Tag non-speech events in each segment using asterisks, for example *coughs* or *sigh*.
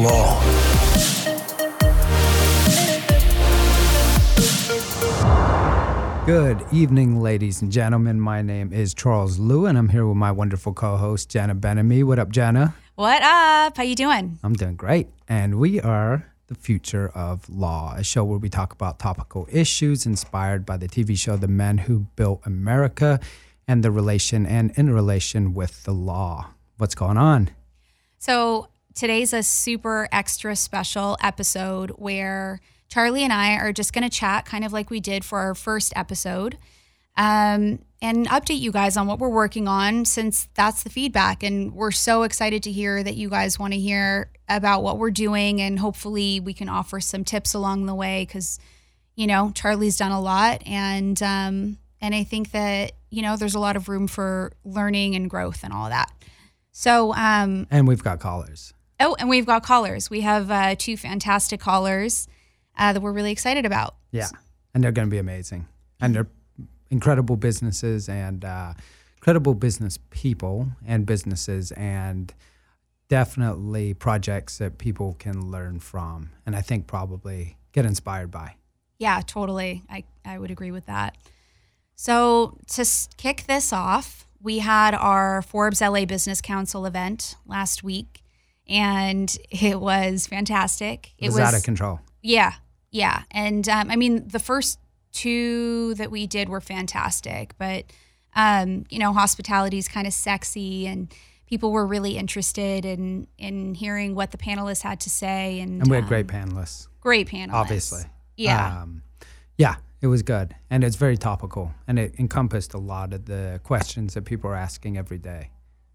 future law. Good evening, ladies and gentlemen. My name is Charles Liu, and I'm here with my wonderful co-host Jenna Ben-Ami. What up, Jenna? What up? How you doing? I'm doing great, and we are the future of law, a show where we talk about topical issues inspired by the TV show The Men Who Built America and the relation and in relation with the law. What's going on? So today's a super extra special episode where Charlie and I are just going to chat, kind of like we did for our first episode, um, and update you guys on what we're working on since that's the feedback. And we're so excited to hear that you guys want to hear about what we're doing, and hopefully we can offer some tips along the way because, you know, Charlie's done a lot, and um, and I think that you know there's a lot of room for learning and growth and all that. So, um, And we've got callers. Oh, and we've got callers. We have uh, two fantastic callers uh, that we're really excited about. Yeah, and they're going to be amazing, and they're incredible businesses and uh, incredible business people and businesses and definitely projects that people can learn from, and I think probably get inspired by. Yeah, totally. I, I would agree with that. So, to kick this off, we had our Forbes LA Business Council event last week, and it was fantastic. It was, out of control. Yeah, yeah. And um, I mean, the first two that we did were fantastic, but um, you know, hospitality is kind of sexy, and people were really interested in in hearing what the panelists had to say. And, And we had um, great panelists, great panelists. obviously. Yeah. Um, yeah, it was good. And it's very topical. And it encompassed a lot of the questions that people are asking every day.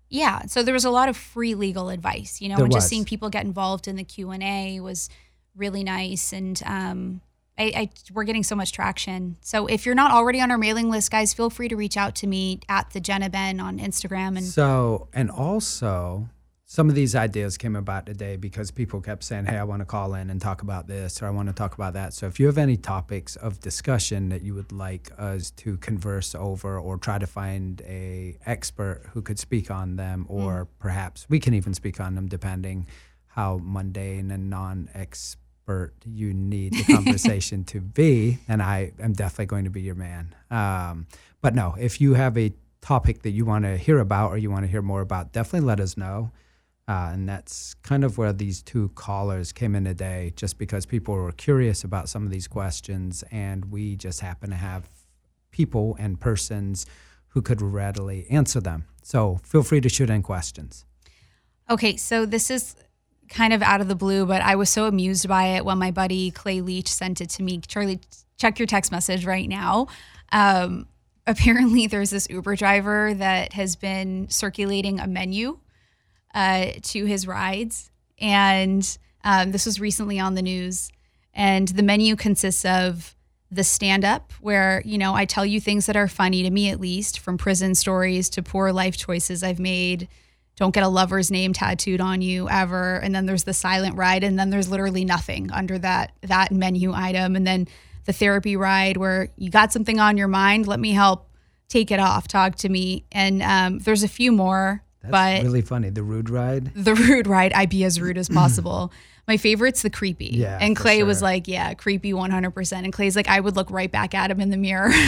Yeah, so there was a lot of free legal advice, you know, There and was. just seeing people get involved in the Q and A was really nice, and um, I, I we're getting so much traction. So if you're not already on our mailing list, guys, feel free to reach out to me at the Jenna Ben on Instagram, and So, and also, some of these ideas came about today because people kept saying, "Hey, I want to call in and talk about this, or I want to talk about that." So, if you have any topics of discussion that you would like us to converse over, or try to find a expert who could speak on them, or perhaps we can even speak on them, depending how mundane and non-expert you need the *laughs* conversation to be, And I am definitely going to be your man. Um, but no, if you have a topic that you want to hear about or you want to hear more about, definitely let us know. Uh, and that's kind of where these two callers came in today, just because people were curious about some of these questions, and we just happen to have people and persons who could readily answer them. So feel free to shoot in questions. Okay, so this is kind of out of the blue, but I was so amused by it when my buddy Clay Leach sent it to me. Charlie, check your text message right now. Um, apparently, there's this Uber driver that has been circulating a menu uh, to his rides, and um, this was recently on the news. And the menu consists of the stand up, where, you know, I tell you things that are funny to me, at least, from prison stories to poor life choices I've made. Don't get a lover's name tattooed on you ever. And then there's the silent ride and then there's literally nothing under that that menu item. And then the therapy ride where you got something on your mind let me help take it off talk to me. And um, there's a few more That's but really funny. The rude ride. the rude ride i be as rude as *clears throat* possible my favorite's the creepy Yeah, and clay was like yeah creepy 100% and clay's like i would look right back at him in the mirror *laughs*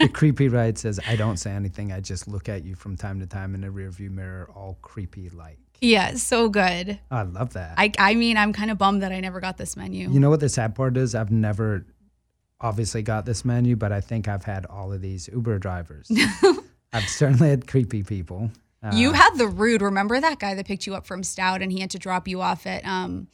The creepy ride says, "I don't say anything. I just look at you from time to time in the rearview mirror, all creepy like." yeah so good I love that. i, I mean i'm kind of bummed that i never got this menu You know what the sad part is? I've never obviously got this menu, but I think I've had all of these Uber drivers. *laughs* I've certainly had creepy people. Uh, You had the rude. Remember that guy that picked you up from Stout and he had to drop you off at um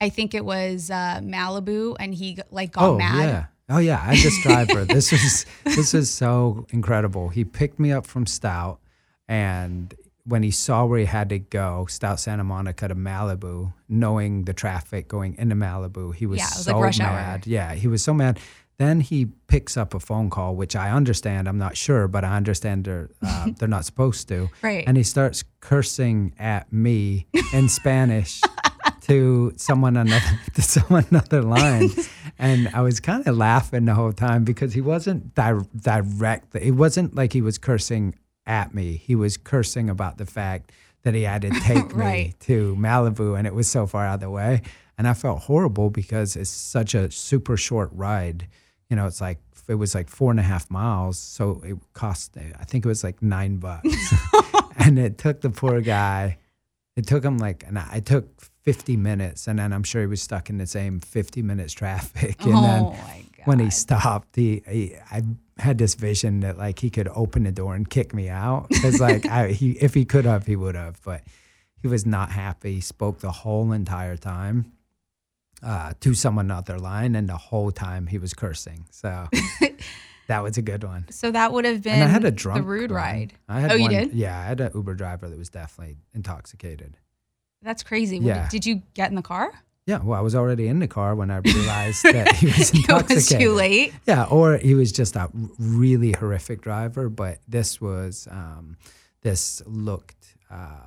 I think it was uh Malibu and he like got mad? oh mad. yeah, oh yeah. I had this driver. this is *laughs* this is so incredible. He picked me up from Stout, and when he saw where he had to go, Stout Santa Monica to Malibu, knowing the traffic going into Malibu, he was, Yeah, it was so like rush hour. mad. Yeah, he was so mad. Then he picks up a phone call, which I understand. I'm not sure, but I understand they're *laughs* uh, they're not supposed to. Right. And he starts cursing at me in Spanish *laughs* to someone another to someone another line, and I was kind of laughing the whole time because he wasn't di- direct. It wasn't like he was cursing at me. He was cursing about the fact that he had to *laughs* take Right. me to Malibu, and it was so far out of the way. And I felt horrible because it's such a super short ride. You know, it's like it was like four and a half miles, so it cost I think it was like nine bucks, *laughs* and it took the poor guy. It took him like an it took fifty minutes, and then I'm sure he was stuck in the same fifty minutes traffic. And oh then when he stopped, he, he I had this vision that like he could open the door and kick me out because like I, he if he could have he would have, but he was not happy. He spoke the whole entire time uh, to someone on their line, and the whole time he was cursing. So *laughs* that was a good one. so that would have been And I had a drunk the rude one. ride. I had Oh, you did? Yeah, I had an Uber driver that was definitely intoxicated. That's crazy. Yeah. Did you get in the car? Yeah, well, I was already in the car when I *laughs* realized that he was intoxicated. *laughs* it was too late. Yeah, or he was just a really horrific driver, but this was um, this looked uh,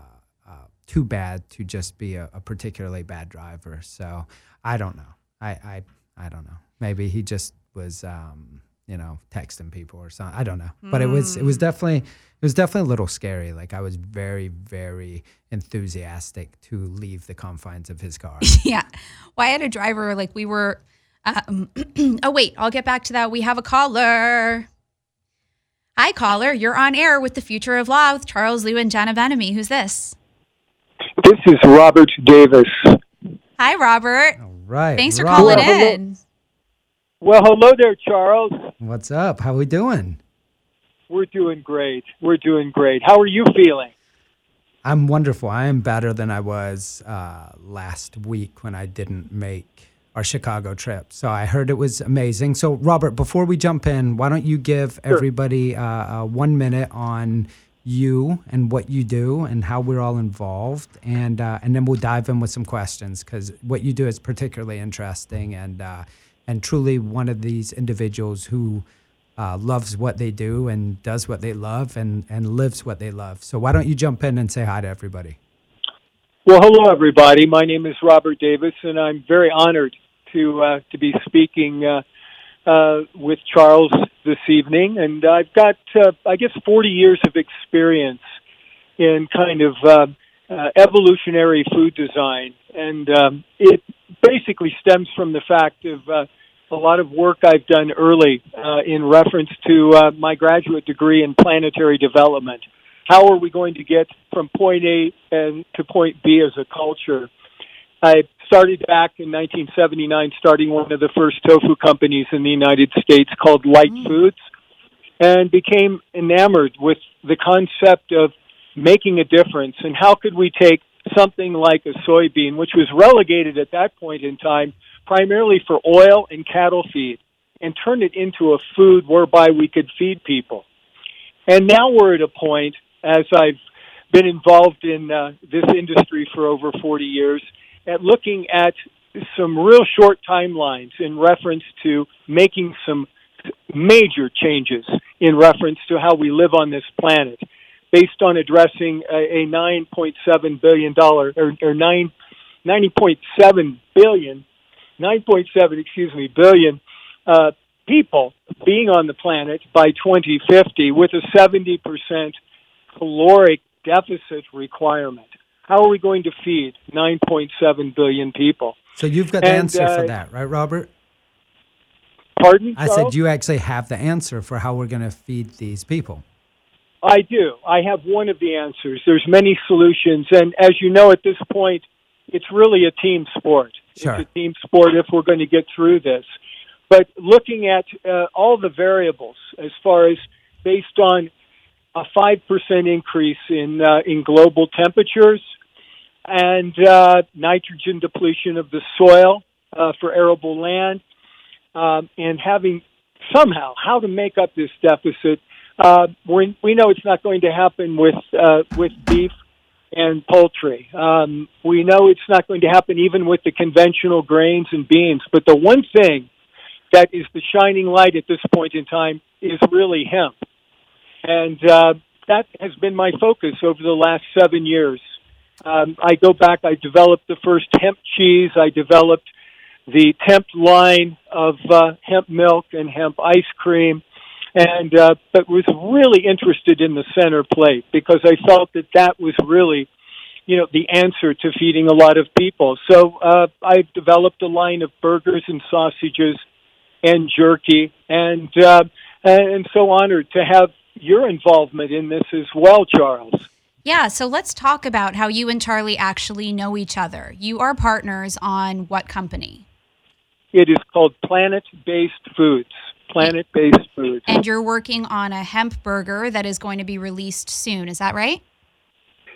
uh, too bad to just be a, a particularly bad driver. So I don't know. I I, I don't know. Maybe he just was um, you know texting people or something. I don't know. But it was it was definitely it was definitely a little scary. Like I was very very enthusiastic to leave the confines of his car. *laughs* yeah. Well, I had a driver, like we were. Um, *clears throat* oh, wait, I'll get back to that. We have a caller. Hi, caller. You're on air with the Future of Law with Charles Liu and Jenna Ben-Ami. Who's this? This is Robert Davis. Hi, Robert. All right. Thanks for Robert, calling hello. in. Well, hello there, Charles. What's up? How are we doing? We're doing great. We're doing great. How are you feeling? I'm wonderful. I am better than I was uh, last week when I didn't make our Chicago trip. So I heard it was amazing. So, Robert, before we jump in, why don't you give everybody uh, uh, one minute on you and what you do and how we're all involved, and uh, and then we'll dive in with some questions because what you do is particularly interesting and uh, and truly one of these individuals who uh, loves what they do and does what they love and, and lives what they love. So why don't you jump in and say hi to everybody? Well, hello, everybody. My name is Robert Davis, and I'm very honored to uh, to be speaking uh, with Charles this evening. And I've got, uh, I guess, 40 years of experience in kind of uh, uh, evolutionary food design, and um, it basically stems from the fact of uh, a lot of work I've done early uh, in reference to uh, my graduate degree in planetary development. How are we going to get from point A and to point B as a culture? I started back in 1979, starting one of the first tofu companies in the United States called Light Foods, and became enamored with the concept of making a difference and how could we take something like a soybean, which was relegated at that point in time primarily for oil and cattle feed, and turn it into a food whereby we could feed people. And now we're at a point, as I've been involved in uh, this industry for over 40 years, at looking at some real short timelines in reference to making some major changes in reference to how we live on this planet based on addressing a, a 9.7 billion dollar or, or 9 90.7 billion 9.7 excuse me billion uh, people being on the planet by 2050 with a 70% caloric deficit requirement how are we going to feed 9.7 billion people So you've got the And, answer for uh, that, right, Robert? pardon I Charles? said you actually have the answer for how we're going to feed these people. I do. I have one of the answers. There's many solutions, and as you know, at this point, it's really a team sport. Sure. It's a team sport if we're going to get through this. But looking at uh, all the variables, as far as based on a five percent increase in uh, in global temperatures and uh, nitrogen depletion of the soil uh, for arable land, um, and having somehow how to make up this deficit. Uh, we, we know it's not going to happen with uh, with beef and poultry. Um, we know it's not going to happen even with the conventional grains and beans. But the one thing that is the shining light at this point in time is really hemp, and uh, that has been my focus over the last seven years. Um, I go back. I developed the first hemp cheese. I developed the hemp line of uh, hemp milk and hemp ice cream and uh, but was really interested in the center plate because I felt that that was really you know, the answer to feeding a lot of people. So uh, I've developed a line of burgers and sausages and jerky, and uh, and so honored to have your involvement in this as well, Charles. Yeah, so let's talk about how you and Charlie actually know each other. You are partners on what company? It is called Planet Based Foods. Planet Based Foods. And you're working on a hemp burger that is going to be released soon. Is that right?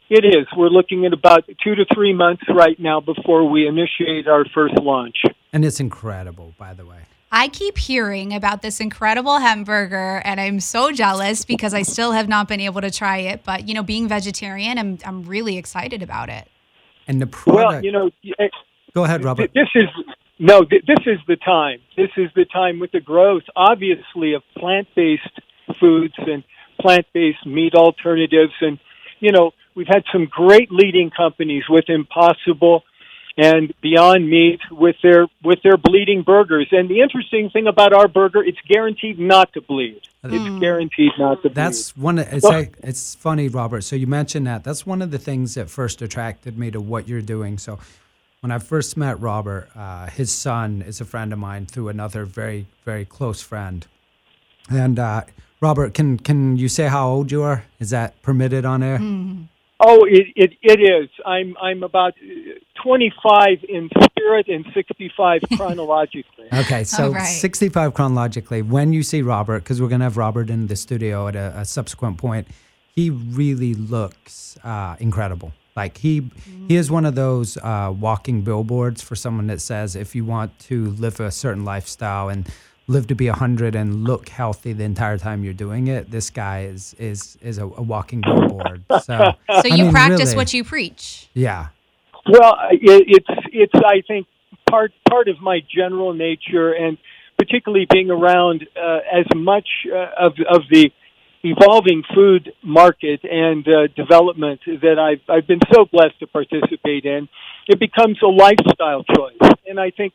It is. We're looking at about two to three months right now before we initiate our first launch. And it's incredible, by the way. I keep hearing about this incredible hamburger, and I'm so jealous because I still have not been able to try it. But you know, being vegetarian, I'm I'm really excited about it. And the product. Well, you know, eh, go ahead, Robert. This is no, this is the time. This is the time with the growth, obviously, of plant-based foods and plant-based meat alternatives, and you know, we've had some great leading companies with Impossible and Beyond Meat with their with their bleeding burgers. And the interesting thing about our burger, it's guaranteed not to bleed. It's mm. guaranteed not to That's bleed. one. It's like, it's funny, Robert. So you mentioned that. That's one of the things that first attracted me to what you're doing. So when I first met Robert, uh, his son is a friend of mine through another very very close friend. And uh, Robert, can can you say how old you are? Is that permitted on air? Mm. Oh, it, it it is. I'm I'm about 25 in spirit and 65 *laughs* chronologically. okay, so right. 65 chronologically. When you see Robert, because we're gonna have Robert in the studio at a, a subsequent point, he really looks uh, incredible. Like he mm. he is one of those uh, walking billboards for someone that says if you want to live a certain lifestyle and live to be 100 and look healthy the entire time you're doing it this guy is is is a, a walking billboard. So *laughs* so I you mean, practice really, what you preach. Yeah. Well it, it's it's i think part part of my general nature and particularly being around uh, as much uh, of of the evolving food market and uh, development that I've I've been so blessed to participate in it becomes a lifestyle choice. And I think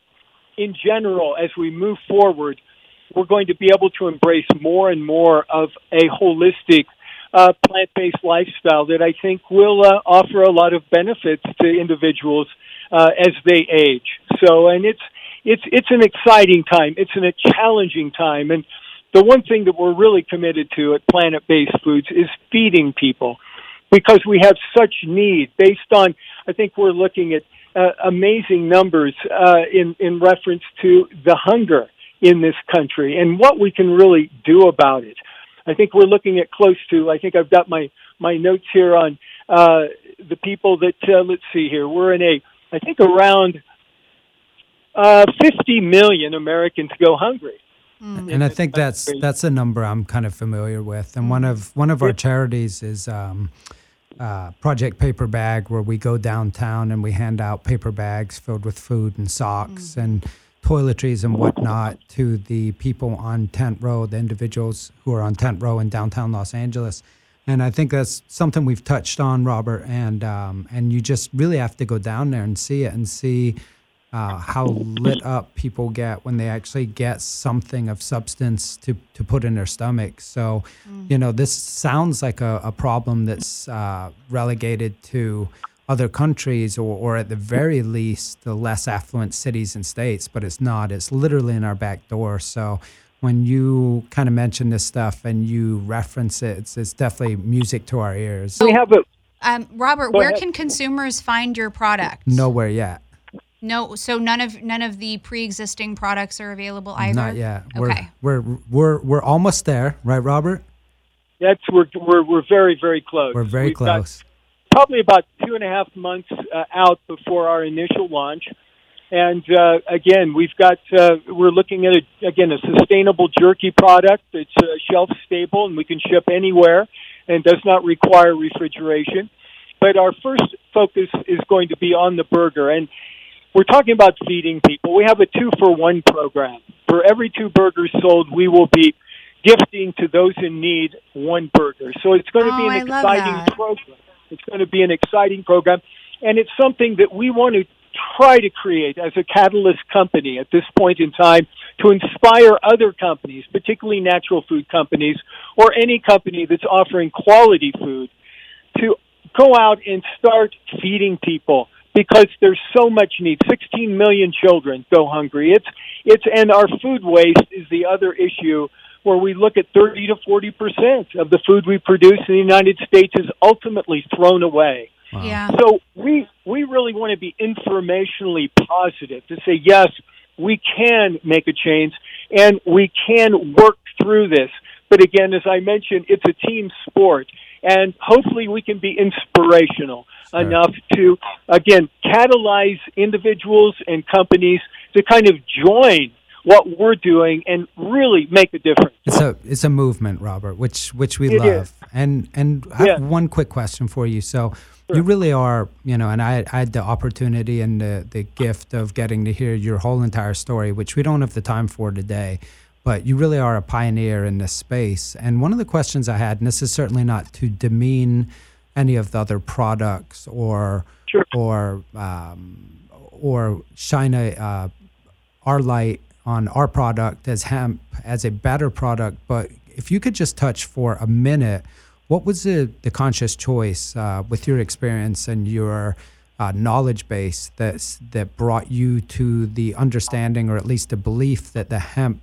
in general, as we move forward, we're going to be able to embrace more and more of a holistic uh, plant-based lifestyle that I think will uh, offer a lot of benefits to individuals uh, as they age. So, and it's it's it's an exciting time. It's an, a challenging time, and the one thing that we're really committed to at Planet Based Foods is feeding people because we have such need based on. I think we're looking at uh, amazing numbers uh, in in reference to the hunger in this country and what we can really do about it. I think we're looking at close to. I think I've got my my notes here on uh, the people that. Uh, let's see here. We're in a. I think around uh, 50 million Americans go hungry. Mm. And I think that's that's a number I'm kind of familiar with. And one of one of our charities is um, uh, Project Paper Bag, where we go downtown and we hand out paper bags filled with food and socks mm. and toiletries and whatnot to the people on Tent Row, the individuals who are on Tent Row in downtown Los Angeles. And I think that's something we've touched on, Robert. And um, and you just really have to go down there and see it and see uh, how lit up people get when they actually get something of substance to, to put in their stomach. So, mm. you know, this sounds like a, a problem that's uh, relegated to other countries or, or at the very least the less affluent cities and states, but it's not. It's literally in our back door. So, when you kind of mention this stuff and you reference it, it's, it's definitely music to our ears. We have a um, Robert, where can consumers find your product? Nowhere yet. No, so none of none of the pre-existing products are available either. Not yet. Okay. We're we're we're, we're almost there, right, Robert? That's we're we're we're very very close. We're very We've close. Probably about two and a half months uh, out before our initial launch, and uh, again, we've got uh, we're looking at a, again a sustainable jerky product that's uh, shelf stable and we can ship anywhere and does not require refrigeration. But our first focus is going to be on the burger and we're talking about feeding people. We have a two for one program. For every two burgers sold, we will be gifting to those in need one burger. So it's going to oh, be an I exciting program. It's going to be an exciting program. And it's something that we want to try to create as a catalyst company at this point in time to inspire other companies, particularly natural food companies or any company that's offering quality food to go out and start feeding people because there's so much need. 16 million children go hungry. It's it's and our food waste is the other issue where we look at 30 to 40 percent of the food we produce in the United States is ultimately thrown away. Wow. Yeah. So we we really want to be informationally positive to say yes, we can make a change and we can work through this. But again, as I mentioned, it's a team sport and hopefully we can be inspirational sure. enough to again catalyze individuals and companies to kind of join what we're doing and really make a difference. It's a it's a movement, Robert, which which we it love. Is. And and I have yeah. one quick question for you. So sure. you really are, you know, and I, I had the opportunity and the, the gift of getting to hear your whole entire story, which we don't have the time for today but you really are a pioneer in this space. And one of the questions I had, and this is certainly not to demean any of the other products or sure. or um, or shine a uh, our light on our product as hemp as a better product. But if you could just touch for a minute, what was the, the conscious choice uh, with your experience and your uh, knowledge base that that brought you to the understanding or at least the belief that the hemp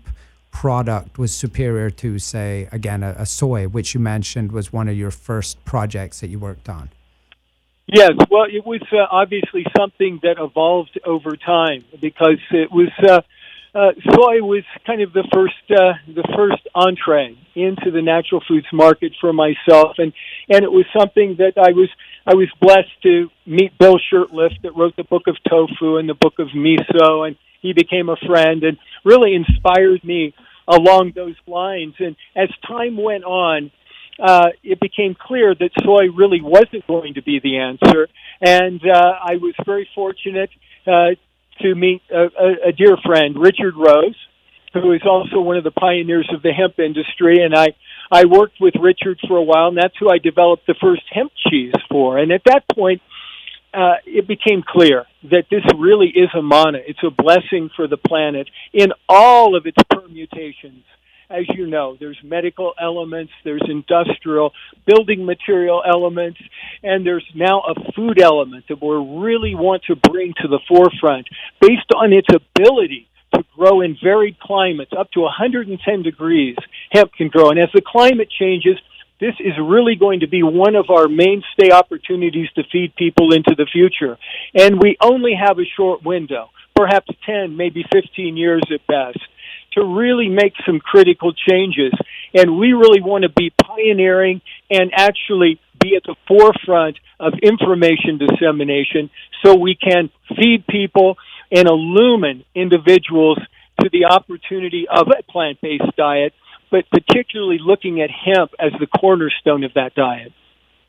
product was superior to, say, again, a, a, soy, which you mentioned was one of your first projects that you worked on? Yes, well, it was uh, obviously something that evolved over time because it was uh, soy was kind of the first uh, the first entree into the natural foods market for myself, and and it was something that I was I was blessed to meet Bill Shurtleff that wrote the book of tofu and the book of miso, and he became a friend and really inspired me along those lines. And as time went on, uh, it became clear that soy really wasn't going to be the answer. And uh, I was very fortunate uh, to meet a, a, a dear friend, Richard Rose, who is also one of the pioneers of the hemp industry. And I, I worked with Richard for a while, and that's who I developed the first hemp cheese for. And at that point, uh, it became clear that this really is a mana. It's a blessing for the planet in all of its permutations. As you know, there's medical elements, there's industrial, building material elements, and there's now a food element that we really want to bring to the forefront based on its ability to grow in varied climates up to 110 degrees. Hemp can grow, and as the climate changes, this is really going to be one of our mainstay opportunities to feed people into the future. And we only have a short window, perhaps 10, maybe 15 years at best, to really make some critical changes. And we really want to be pioneering and actually be at the forefront of information dissemination so we can feed people and illumine individuals to the opportunity of a plant based diet but particularly looking at hemp as the cornerstone of that diet.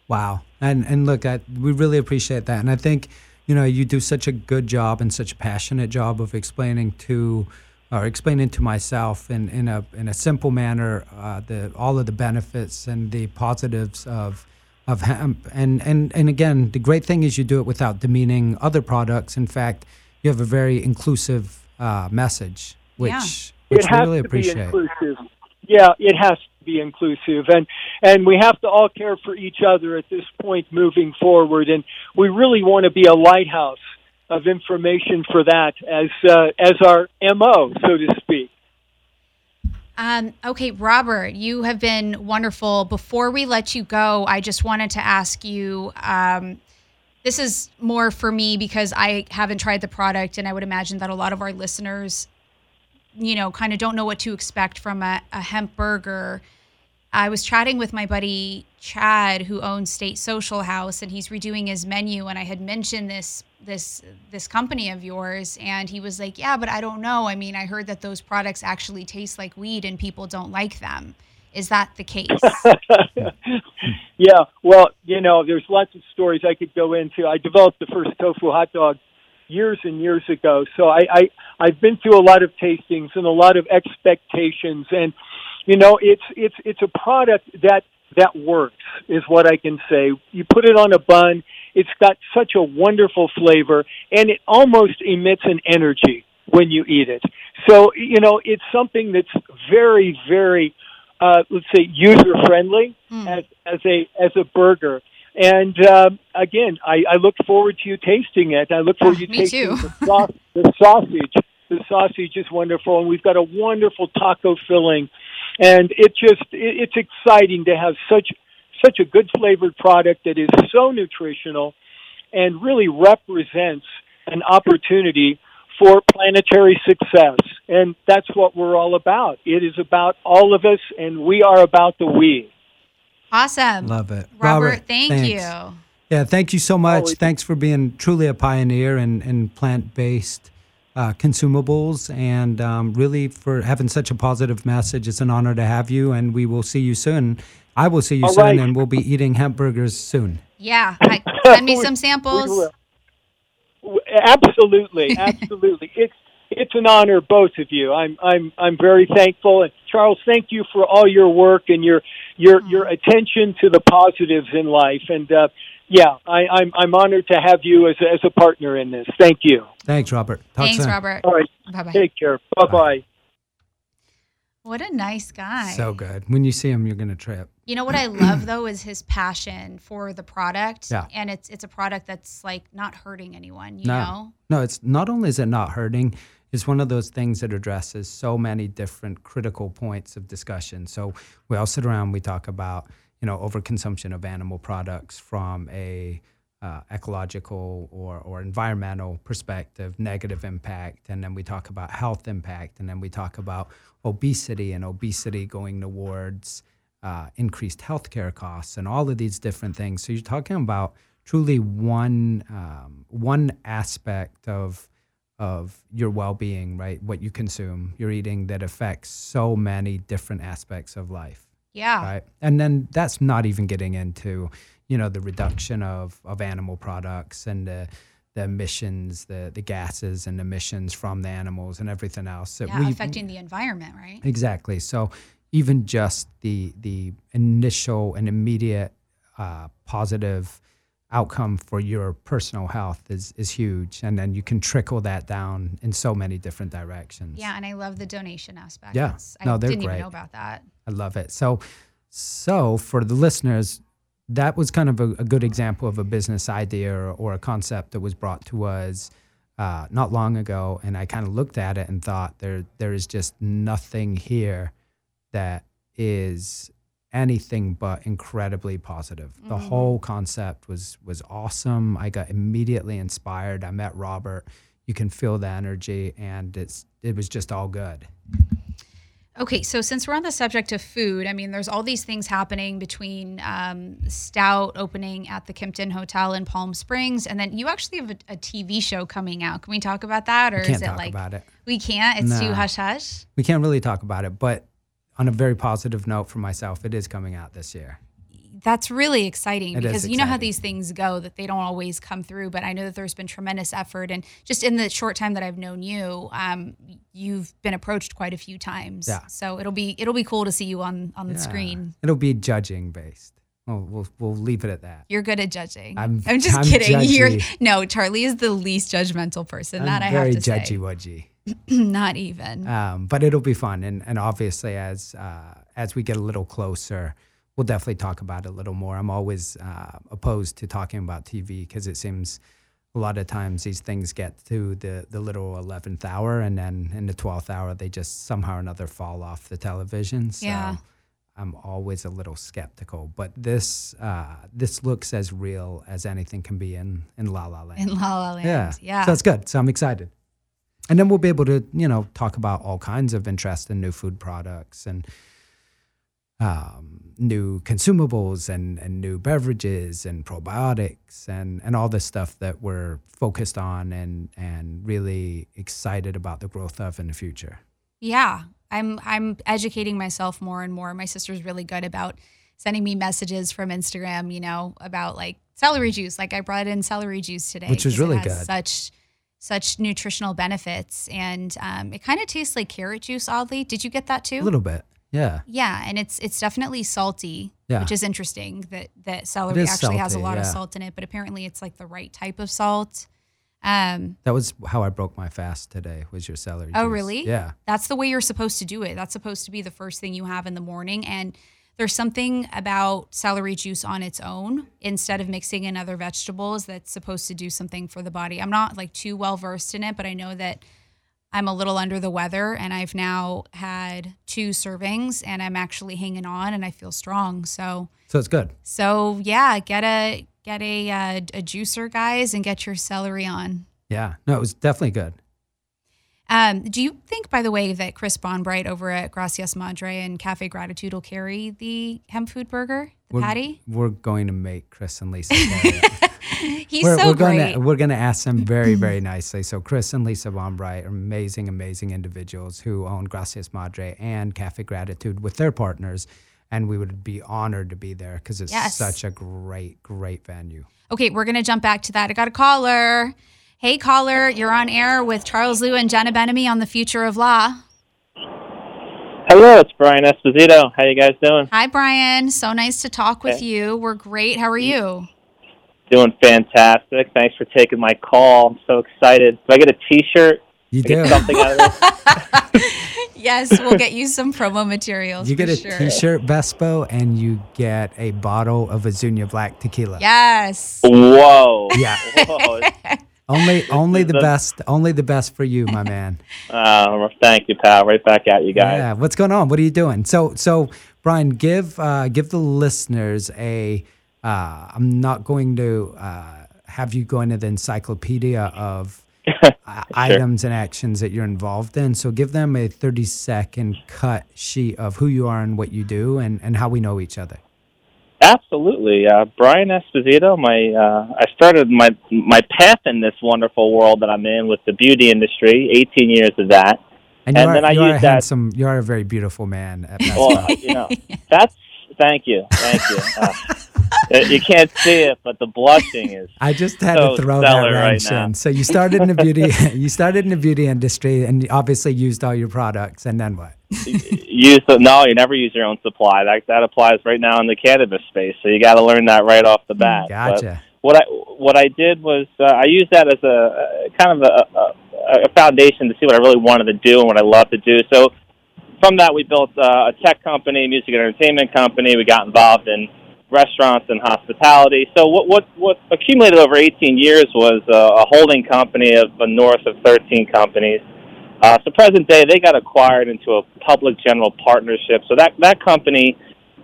Wow. And and look, I, we really appreciate that. And I think, you know, you do such a good job and such a passionate job of explaining to or explaining to myself in, in a in a simple manner uh, the all of the benefits and the positives of of hemp. And, and and again, the great thing is you do it without demeaning other products. In fact, you have a very inclusive uh, message, which yeah. which it really to appreciate. Be inclusive yeah, it has to be inclusive, and and we have to all care for each other at this point moving forward, and we really want to be a lighthouse of information for that as uh, as our mo, so to speak. Um, okay, Robert, you have been wonderful. Before we let you go, I just wanted to ask you. Um, this is more for me because I haven't tried the product, and I would imagine that a lot of our listeners you know, kind of don't know what to expect from a, a hemp burger. I was chatting with my buddy Chad, who owns State Social House, and he's redoing his menu. And I had mentioned this this this company of yours, and he was like, "Yeah, but I don't know. I mean, I heard that those products actually taste like weed, and people don't like them. Is that the case?" *laughs* yeah. Well, you know, there's lots of stories I could go into. I developed the first tofu hot dog years and years ago. So I, I I've been through a lot of tastings and a lot of expectations, and you know, it's it's it's a product that that works is what I can say. You put it on a bun, it's got such a wonderful flavor, and it almost emits an energy when you eat it. So you know, it's something that's very very uh, let's say user friendly mm. as as a as a burger. And uh, again, I, I look forward to you tasting it. I look forward to *laughs* you me tasting too. the, the sausage. The sausage is wonderful, and we've got a wonderful taco filling, and it just it, it's exciting to have such such a good flavored product that is so nutritional and really represents an opportunity for planetary success. And that's what we're all about. It is about all of us, and we are about the we. Awesome. Love it. Robert, thank thanks. you. Yeah, thank you so much. Always. Thanks for being truly a pioneer in, in plant based uh, consumables and um, really for having such a positive message. It's an honor to have you, and we will see you soon. I will see you All soon, right. and we'll be eating hamburgers soon. Yeah. *laughs* I, send me some samples. Absolutely, *laughs* absolutely. it's it's an honor, both of you. I'm I'm I'm very thankful. And Charles, thank you for all your work and your your your attention to the positives in life. And uh, yeah, I, I'm I'm honored to have you as a, as a partner in this. Thank you. Thanks, Robert. Talk Thanks, soon. Robert. All right, Bye bye. take care. Bye bye. What a nice guy. So good. When you see him, you're going to trip. You know what I love though is his passion for the product. Yeah. And it's it's a product that's like not hurting anyone, you No. know? No, it's not only is it not hurting, it's one of those things that addresses so many different critical points of discussion. So we all sit around, we talk about, you know, overconsumption of animal products from a uh, ecological or, or environmental perspective, negative impact, and then we talk about health impact, and then we talk about obesity and obesity going towards uh, increased healthcare costs and all of these different things. So you're talking about truly one um, one aspect of of your well-being, right? What you consume, you're eating that affects so many different aspects of life, Yeah. right? And then that's not even getting into, you know, the reduction of of animal products and the the emissions, the the gases and emissions from the animals and everything else that Yeah, we affecting the environment, right? Exactly. So even just the the initial and immediate uh, positive outcome for your personal health is is huge, and then you can trickle that down in so many different directions. Yeah, and I love the donation aspect. Yeah. I No, they're didn't even know about that. I love it. So, so for the listeners, that was kind of a, a good example of a business idea or, or a concept that was brought to us uh, not long ago, and I kind of looked at it and thought there there is just nothing here that is anything but incredibly positive. The whole concept was was awesome. I got immediately inspired. I met Robert. You can feel the energy, and it's it was just all good. Okay, so since we're on the subject of food, I mean, there's all these things happening between um, Stout opening at the Kimpton Hotel in Palm Springs, and then you actually have a, a TV show coming out. Can we talk about that, or is it talk like about it. we can't? It's too hush hush. we can't really talk about it, but on a very positive note for myself, it is coming out this year. That's really exciting It because you know how these things go that they don't always come through. But I know that there's been tremendous effort, and just in the short time that I've known you, um, you've been approached quite a few times. Yeah. So it'll be it'll be cool to see you on on the Yeah. screen. It'll be judging based. We'll, we'll, we'll leave it at that. You're good at judging. I'm- just I'm kidding. *laughs* You're no Charlie is the least judgmental person. I'm that I have to judgy say. Very judgy wudgy. *clears throat* Not even. Um, but it'll be fun, and, and obviously as uh, as we get a little closer, we'll definitely talk about it a little more. I'm always uh, opposed to talking about TV because it seems a lot of times these things get to the the little eleventh hour, and then in the twelfth hour they just somehow or another fall off the television. So Yeah. I'm always a little skeptical, but this uh, this looks as real as anything can be in in La La Land. in La La Land. Yeah. Yeah. So that's good. So I'm excited. And then we'll be able to, you know, talk about all kinds of interest in new food products and um, new consumables and, and new beverages and probiotics and, and all this stuff that we're focused on and, and really excited about the growth of in the future. Yeah, I'm I'm educating myself more and more. My sister's really good about sending me messages from Instagram, you know, about like celery juice. Like I brought in celery juice today, Which is really good. Such such nutritional benefits, and um, it kind of tastes like carrot juice. Oddly, did you get that too? A little bit. Yeah. Yeah, and it's it's definitely salty, Yeah. which is interesting that that celery actually has a salty, lot of salt in it, but apparently it's like the right type of salt. Um, That was how I broke my fast today was your celery Oh, juice. really? Yeah. That's the way you're supposed to do it. That's supposed to be the first thing you have in the morning. And there's something about celery juice on its own instead of mixing in other vegetables that's supposed to do something for the body. I'm not like too well versed in it, but I know that I'm a little under the weather and I've now had two servings and I'm actually hanging on and I feel strong. So So it's good. so yeah, get a get a uh, a juicer guys and get your celery on. Yeah. No, it was definitely good. Um, do you think, by the way, that Chris Bonbright over at Gracias Madre and Cafe Gratitude will carry the hemp food burger, the We're, patty? We're going to make Chris and Lisa. carry it. *laughs* He's we're, so we're great. Gonna, we're going to ask them very, *laughs* very nicely. So, Chris and Lisa Bonbright are amazing, amazing individuals who own Gracias Madre and Cafe Gratitude with their partners. And we would be honored to be there because it's Yes. such a great, great venue. Okay, we're gonna jump back to that. I got a caller. Hey, caller, you're on air with Charles Liu and Jenna Ben-Ami on the future of law. Hello, it's Brian Esposito. How you guys doing? Hi, Brian. So nice to talk with Hey. you. We're great. How are you? Doing fantastic. Thanks for taking my call. I'm so excited. Do I get a T-shirt? You I get do. something out of this? *laughs* *laughs* yes, we'll get you some promo materials. You get for a sure. shirt Vespo, and you get a bottle of Azuñia Black tequila. Yes. Whoa. Yeah. Whoa. *laughs* Only, *laughs* only the best, only the best for you, my man. *laughs* Uh, thank you, pal. Right back at you guys. Yeah. What's going on? What are you doing? So, so Brian, give uh, give the listeners a. Uh, I'm not going to uh, have you go into the encyclopedia of *laughs* uh, items and actions that you're involved in. So, give them a 30 second cut sheet of who you are and what you do, and and how we know each other. Absolutely, uh, Brian Esposito. My uh, I started my my path in this wonderful world that I'm in with the beauty industry. 18 years of that. And you And are, then I you are a use that- handsome. You are a very beautiful man. At Well, you know, *laughs* that's thank you, thank you. *laughs* Uh, you can't see it, but the blushing is I just had so to throw that right in. So you started in the beauty, *laughs* you started in the beauty industry, and obviously used all your products. And then what? use the no. You never use your own supply. That that applies right now in the cannabis space. So you got to learn that right off the bat. But Gotcha. what I what I did was uh, I used that as a, a kind of a, a, a foundation to see what I really wanted to do and what I love to do. So from that, we built uh, a tech company, music and entertainment company. We got involved in restaurants and hospitality. So what what what accumulated over 18 years was uh, a holding company of uh, north of 13 companies. Uh, so present day, they got acquired into a public general partnership. So that that company,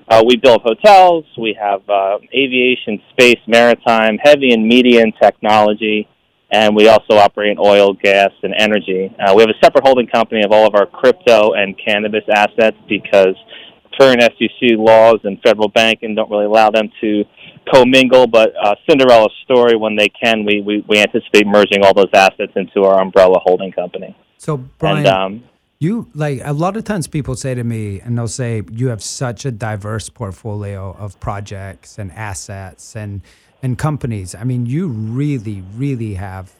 uh, we build hotels. We have uh, aviation, space, maritime, heavy and medium technology, and we also operate in oil, gas, and energy. Uh, we have a separate holding company of all of our crypto and cannabis assets because current SEC laws and federal banking don't really allow them to commingle. But uh, Cinderella story, when they can, we, we, we anticipate merging all those assets into our umbrella holding company. So Brian, And um, you like a lot of times people say to me, and they'll say you have such a diverse portfolio of projects and assets and and companies. I mean, you really, really have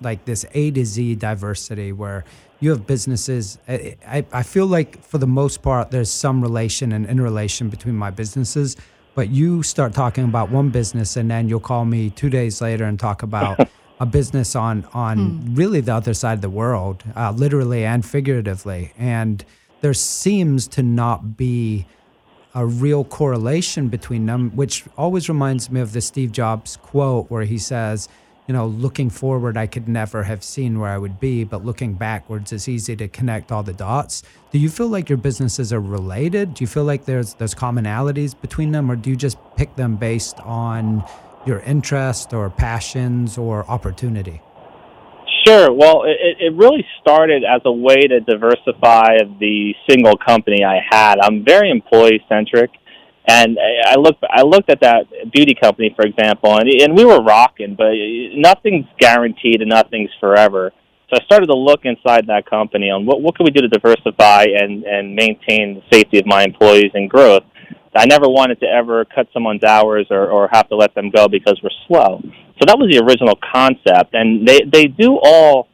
like this A to Z diversity where you have businesses. I, I, feel like for the most part, there's some relation and interrelation between my businesses. But you start talking about one business, and then you'll call me two days later and talk about *laughs* a business on on really the other side of the world, uh, literally and figuratively. And there seems to not be a real correlation between them, which always reminds me of the Steve Jobs quote where he says, you know, looking forward, I could never have seen where I would be, but looking backwards, it's easy to connect all the dots. Do you feel like your businesses are related? Do you feel like there's there's commonalities between them, or do you just pick them based on your interest or passions or opportunity? Sure. Well, it, it really started as a way to diversify the single company I had. I'm very employee centric, and I looked I looked at that beauty company, for example, and and we were rocking, but nothing's guaranteed and nothing's forever. So I started to look inside that company on what what can we do to diversify and and maintain the safety of my employees and growth. I never wanted to ever cut someone's hours or, or have to let them go because we're slow. So that was the original concept, and they they do all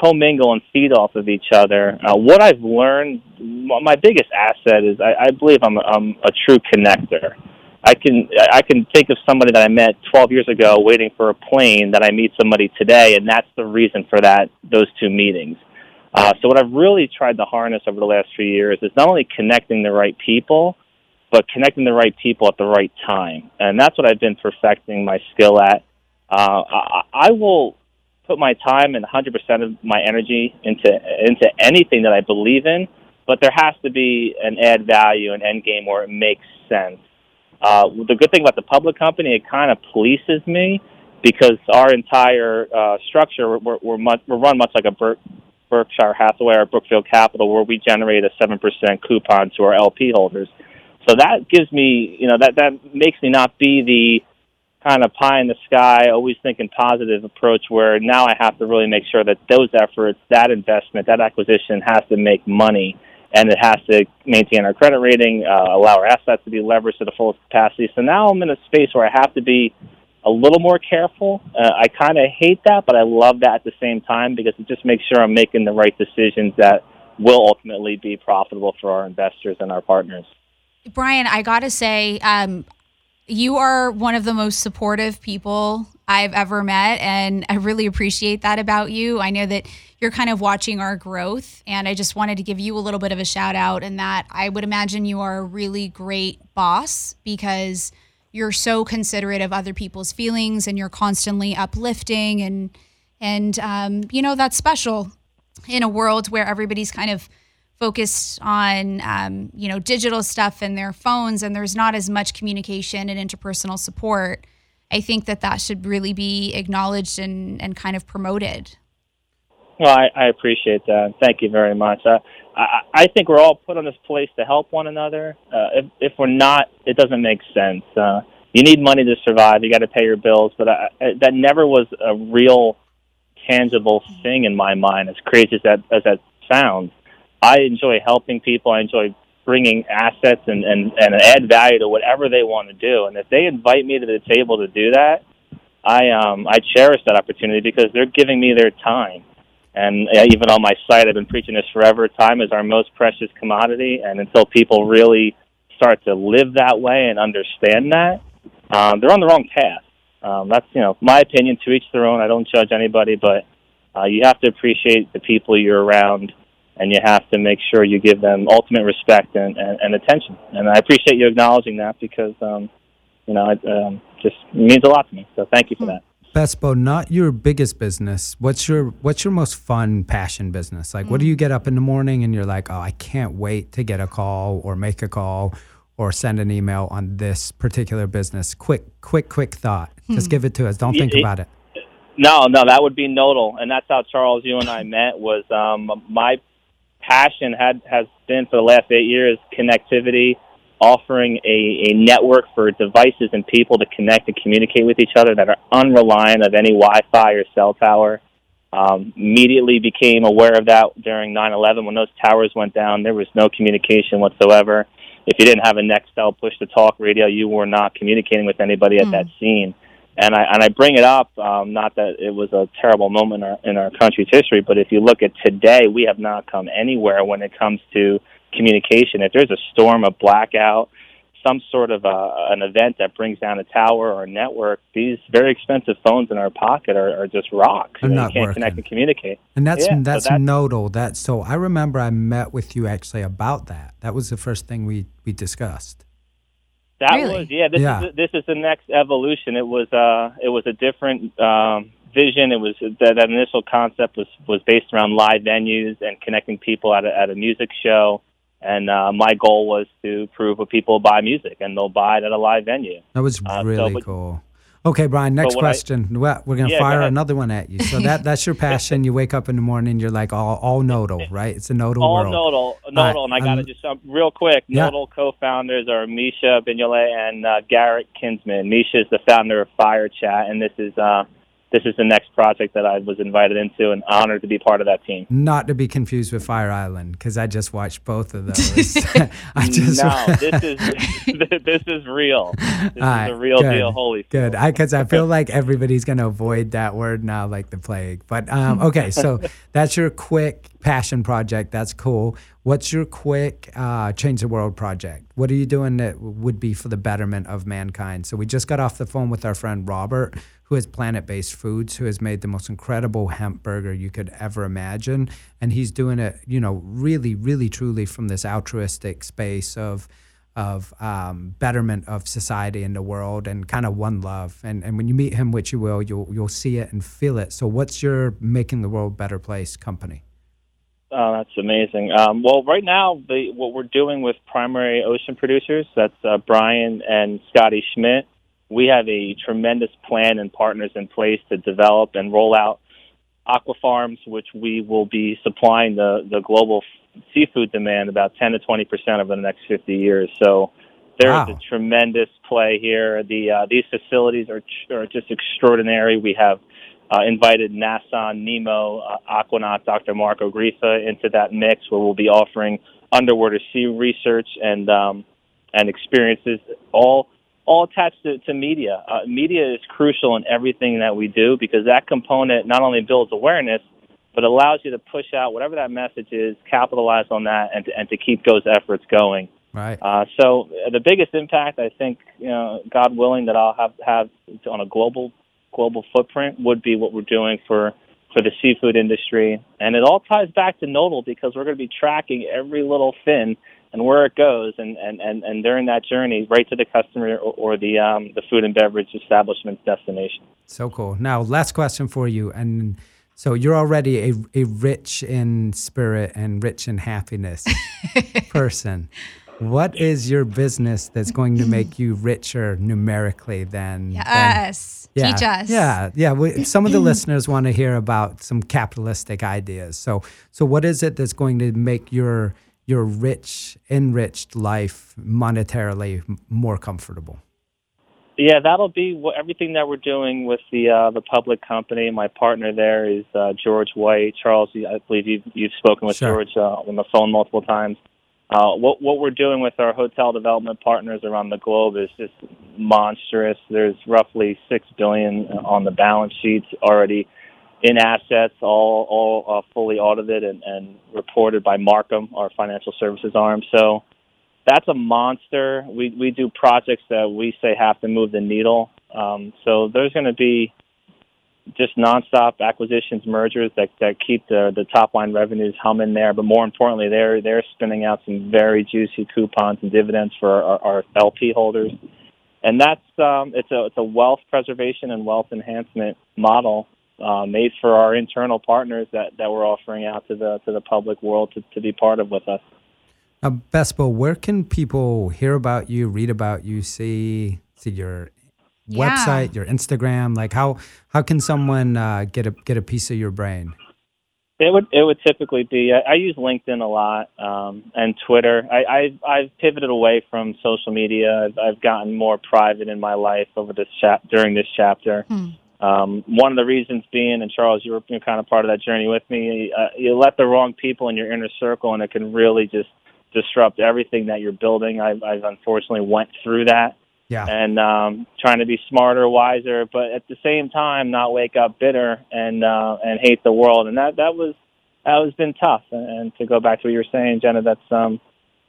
commingle and feed off of each other. Uh, what I've learned, my biggest asset is I, I believe I'm a, I'm a true connector. I can I can think of somebody that I met 12 years ago waiting for a plane that I meet somebody today, and that's the reason for that those two meetings. Uh, so what I've really tried to harness over the last few years is not only connecting the right people, but connecting the right people at the right time. And that's what I've been perfecting my skill at. Uh, I, I will put my time and 100% of my energy into into anything that I believe in, but there has to be an add value, an end game where it makes sense. Uh, the good thing about the public company, it kind of polices me because our entire uh, structure, we're, we're, much, we're run much like a Ber- Berkshire Hathaway or Brookfield Capital, where we generate a 7% coupon to our LP holders. So that gives me, you know, that, that makes me not be the kind of pie in the sky, always thinking positive approach where now I have to really make sure that those efforts, that investment, that acquisition has to make money and it has to maintain our credit rating, uh, allow our assets to be leveraged to the fullest capacity. So now I'm in a space where I have to be a little more careful. Uh, I kind of hate that, but I love that at the same time because it just makes sure I'm making the right decisions that will ultimately be profitable for our investors and our partners. Brian, I got to say, um, you are one of the most supportive people I've ever met, and I really appreciate that about you. I know that you're kind of watching our growth, and I just wanted to give you a little bit of a shout out And that I would imagine you are a really great boss because you're so considerate of other people's feelings and you're constantly uplifting and and um, you know that's special in a world where everybody's kind of focused on um, you know digital stuff and their phones and there's not as much communication and interpersonal support i think that that should really be acknowledged and, and kind of promoted. Well i, I appreciate that. Thank you very much. Uh, I, I think we're all put on this place to help one another. Uh, if, if we're not it doesn't make sense. Uh, you need money to survive. You got to pay your bills. But I, I, that never was a real tangible thing in my mind as crazy as that as that sounds I enjoy helping people. I enjoy bringing assets and, and, and add value to whatever they want to do. And if they invite me to the table to do that, I um I cherish that opportunity because they're giving me their time. And even on my site, I've been preaching this forever. Time is our most precious commodity, and until people really start to live that way and understand that, um, they're on the wrong path. Um, that's you know my opinion. To each their own. I don't judge anybody, but uh, you have to appreciate the people you're around and you have to make sure you give them ultimate respect and, and, and attention. And I appreciate you acknowledging that because, um, you know, it um, just means a lot to me. So thank you for that. Bespo, not your biggest business. What's your what's your most fun passion business? Like, mm. what do you get up in the morning and you're like, oh, I can't wait to get a call or make a call or send an email on this particular business. Quick, quick, quick thought. Hmm. Just give it to us. Don't think it, about it. No, no, that would be Nodle, and that's how Charles, you and I met. Was um, my passion had has been for the last eight years connectivity, offering a, a network for devices and people to connect and communicate with each other that are unreliant of any Wi-Fi or cell tower. Um, immediately became aware of that during 9/11 when those towers went down. There was no communication whatsoever. If you didn't have a Nextel push to talk radio, you were not communicating with anybody at mm. that scene and I and I bring it up um, not that it was a terrible moment in our, in our country's history, but if you look at today, we have not come anywhere when it comes to communication. If there's a storm, a blackout, some sort of a, an event that brings down a tower or a network, these very expensive phones in our pocket are, are just rocks. They're not you can't working. connect and communicate. And that's yeah, that's, so that's Nodle. That so I remember I met with you actually about that. That was the first thing we we discussed. That really? was yeah. This yeah. is this is the next evolution. It was uh it was a different um, vision. It was that, that initial concept was was based around live venues and connecting people at a, at a music show. And uh, my goal was to prove that people buy music and they'll buy it at a live venue. That was Uh, so, really but- cool. Okay, Brian. Next what I- question. well, we're gonna Yeah, fire ahead. another one at you. So that *laughs* that's your passion. You wake up in the morning. You're like all all Nodle, *laughs* right? It's a Nodle All world. Nodle, Nodle, and I got to um, just um, real quick. Yeah. Nodle co-founders are Micha Benoliel and uh, Garrett Kinsman. Misha is the founder of FireChat, and this is uh, this is the next project that I was invited into, and honored to be part of that team. Not to be confused with Fire Island, because I just watched both of those. *laughs* *laughs* I just no, this is *laughs* this is real. This All is a real good, deal. Holy Good, because I, feel like everybody's gonna avoid that word now, like the plague. But um, okay, so that's your quick passion project. That's cool. What's your quick uh, change the world project? What are you doing that would be for the betterment of mankind? So we just got off the phone with our friend Robert, who has Planet Based Foods, who has made the most incredible hemp burger you could ever imagine, and he's doing it, you know, really, really, truly from this altruistic space of of um, betterment of society and the world and kind of one love. And and when you meet him, which you will, you'll you'll see it and feel it. So what's your making the world better place company? Oh, that's amazing. Um, well, right now, the, what we're doing with primary ocean producers, that's uh, Brian and Scotty Schmidt, we have a tremendous plan and partners in place to develop and roll out aquafarms, which we will be supplying the, the global seafood demand about 10 to 20 percent over the next 50 years. So there's wow. a tremendous play here. The uh, these facilities are are just extraordinary. We have uh, invited NASA, NEEMO, uh, Aquanaut, Dr. Marc Ó Gríofa into that mix, where we'll be offering underwater sea research and um, and experiences, all all attached to, to media. Uh, media is crucial in everything that we do because that component not only builds awareness, but allows you to push out whatever that message is, capitalize on that, and to, and to keep those efforts going. Right. Uh, so uh, the biggest impact, I think, you know, God willing, that I'll have have on a global global footprint would be what we're doing for for the seafood industry, and it all ties back to Nodle because we're going to be tracking every little fin and where it goes, and and and, and during that journey, right to the customer or, or the um, the food and beverage establishment's destination. So cool. Now, last question for you, and so you're already a a rich in spirit and rich in happiness *laughs* person. What is your business that's going to make you richer numerically than yes? Than, yeah, Teach us. Yeah, yeah. We, some of the listeners want to hear about some capitalistic ideas. So, so what is it that's going to make your your rich, enriched life monetarily more comfortable? Yeah, that'll be what, everything that we're doing with the uh, the public company. My partner there is uh, George White. Charles, I believe you've, you've spoken with sure. George uh, on the phone multiple times. Uh, what what we're doing with our hotel development partners around the globe is just monstrous. There's roughly six billion on the balance sheets already in assets, all all uh, fully audited and, and reported by Markham, our financial services arm. So that's a monster. We we do projects that we say have to move the needle. Um, so there's going to be just nonstop acquisitions, mergers that that keep the the top line revenues humming there. But more importantly, they're they're spinning out some very juicy coupons and dividends for our, our LP holders. And that's um, it's a it's a wealth preservation and wealth enhancement model uh, made for our internal partners that, that we're offering out to the to the public world to, to be part of with us. Uh, Bespo, where can people hear about you, read about you, see see your yeah. website, your Instagram? Like how how can someone uh, get a get a piece of your brain? It would it would typically be I, I use LinkedIn a lot um, and Twitter. I, I I've pivoted away from social media. I've, I've gotten more private in my life over this chap during this chapter. Hmm. Um, one of the reasons being, and Charles, you were kind of part of that journey with me. Uh, you let the wrong people in your inner circle, and it can really just disrupt everything that you're building. I've, I've unfortunately went through that, yeah. and um, trying to be smarter, wiser, but at the same time, not wake up bitter and uh, and hate the world. And that that was that has been tough. And, and to go back to what you were saying, Jenna, that's um,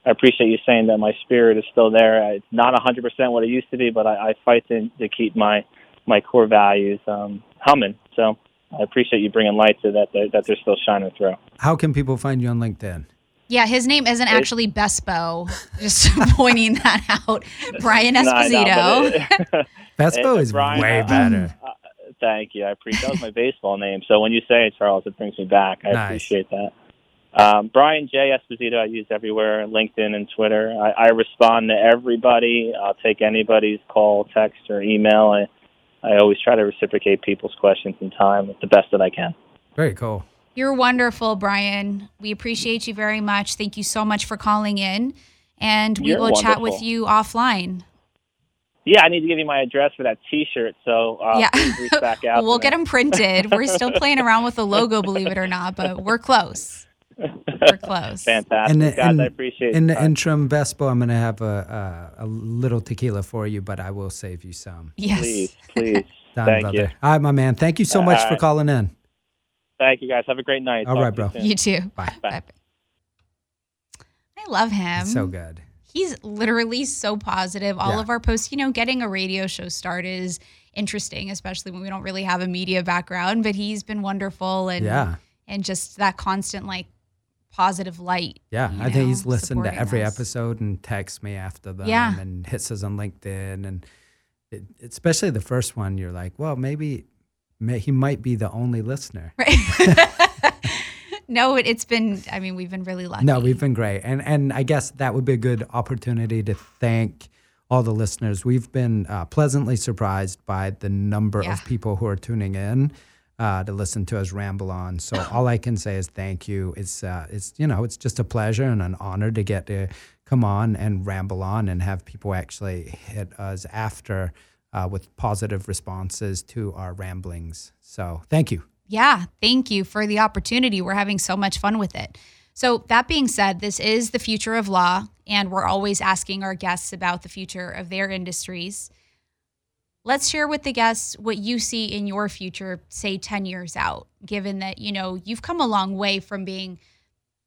I appreciate you saying that my spirit is still there. It's not a 100% what it used to be, but I, I fight to, to keep my my core values um, humming. So I appreciate you bringing light to that, that, that they're still shining through. How can people find you on LinkedIn? Yeah, his name isn't actually Bespo. *laughs* Just *laughs* pointing that out. *laughs* Brian Esposito. No, Bespo is Brian, way uh, better. Uh, thank you. I appreciate that was my baseball name. So when you say it, Charles, it brings me back. I nice. appreciate that. Um, Brian J. Esposito, I use everywhere, LinkedIn and Twitter. I, I respond to everybody. I'll take anybody's call, text, or email. I, I always try to reciprocate people's questions in time the best that I can. Very cool. You're wonderful, Brian. We appreciate you very much. Thank you so much for calling in, and we You're will wonderful. chat with you offline. Yeah, I need to give you my address for that T-shirt. So uh, yeah, back *laughs* out. we'll get them printed. We're still *laughs* playing around with the logo, believe it or not, but we're close. We're close. *laughs* Fantastic, the, guys. I appreciate. In the interim, Bespo, I'm going to have a, a, a little tequila for you, but I will save you some. Yes, please, please. Done, Thank brother. you. All right, my man. Thank you so much for calling in. Thank you, guys. Have a great night. All Talk right, bro. You, you, too. Bye. Bye. I love him. It's so good. He's literally so positive. All Yeah. of our posts, you know, getting a radio show start is interesting, especially when we don't really have a media background. But he's been wonderful and Yeah. and just that constant like positive light. Yeah, you I think know, he's listened to every us. episode and texts me after them Yeah. and hits us on LinkedIn and it, especially the first one. You're like, well, maybe may, he might be the only listener. Right. *laughs* no, it, it's been. I mean, we've been really lucky. No, we've been great, and and I guess that would be a good opportunity to thank all the listeners. We've been uh, pleasantly surprised by the number Yeah. of people who are tuning in uh, to listen to us ramble on. So *laughs* all I can say is thank you. It's uh, it's you know it's just a pleasure and an honor to get to come on and ramble on and have people actually hit us after uh, with positive responses to our ramblings. So thank you. Yeah, thank you for the opportunity. We're having so much fun with it. So, that being said, this is the future of law, and we're always asking our guests about the future of their industries. Let's share with the guests what you see in your future, say 10 years out, given that, you know, you've come a long way from being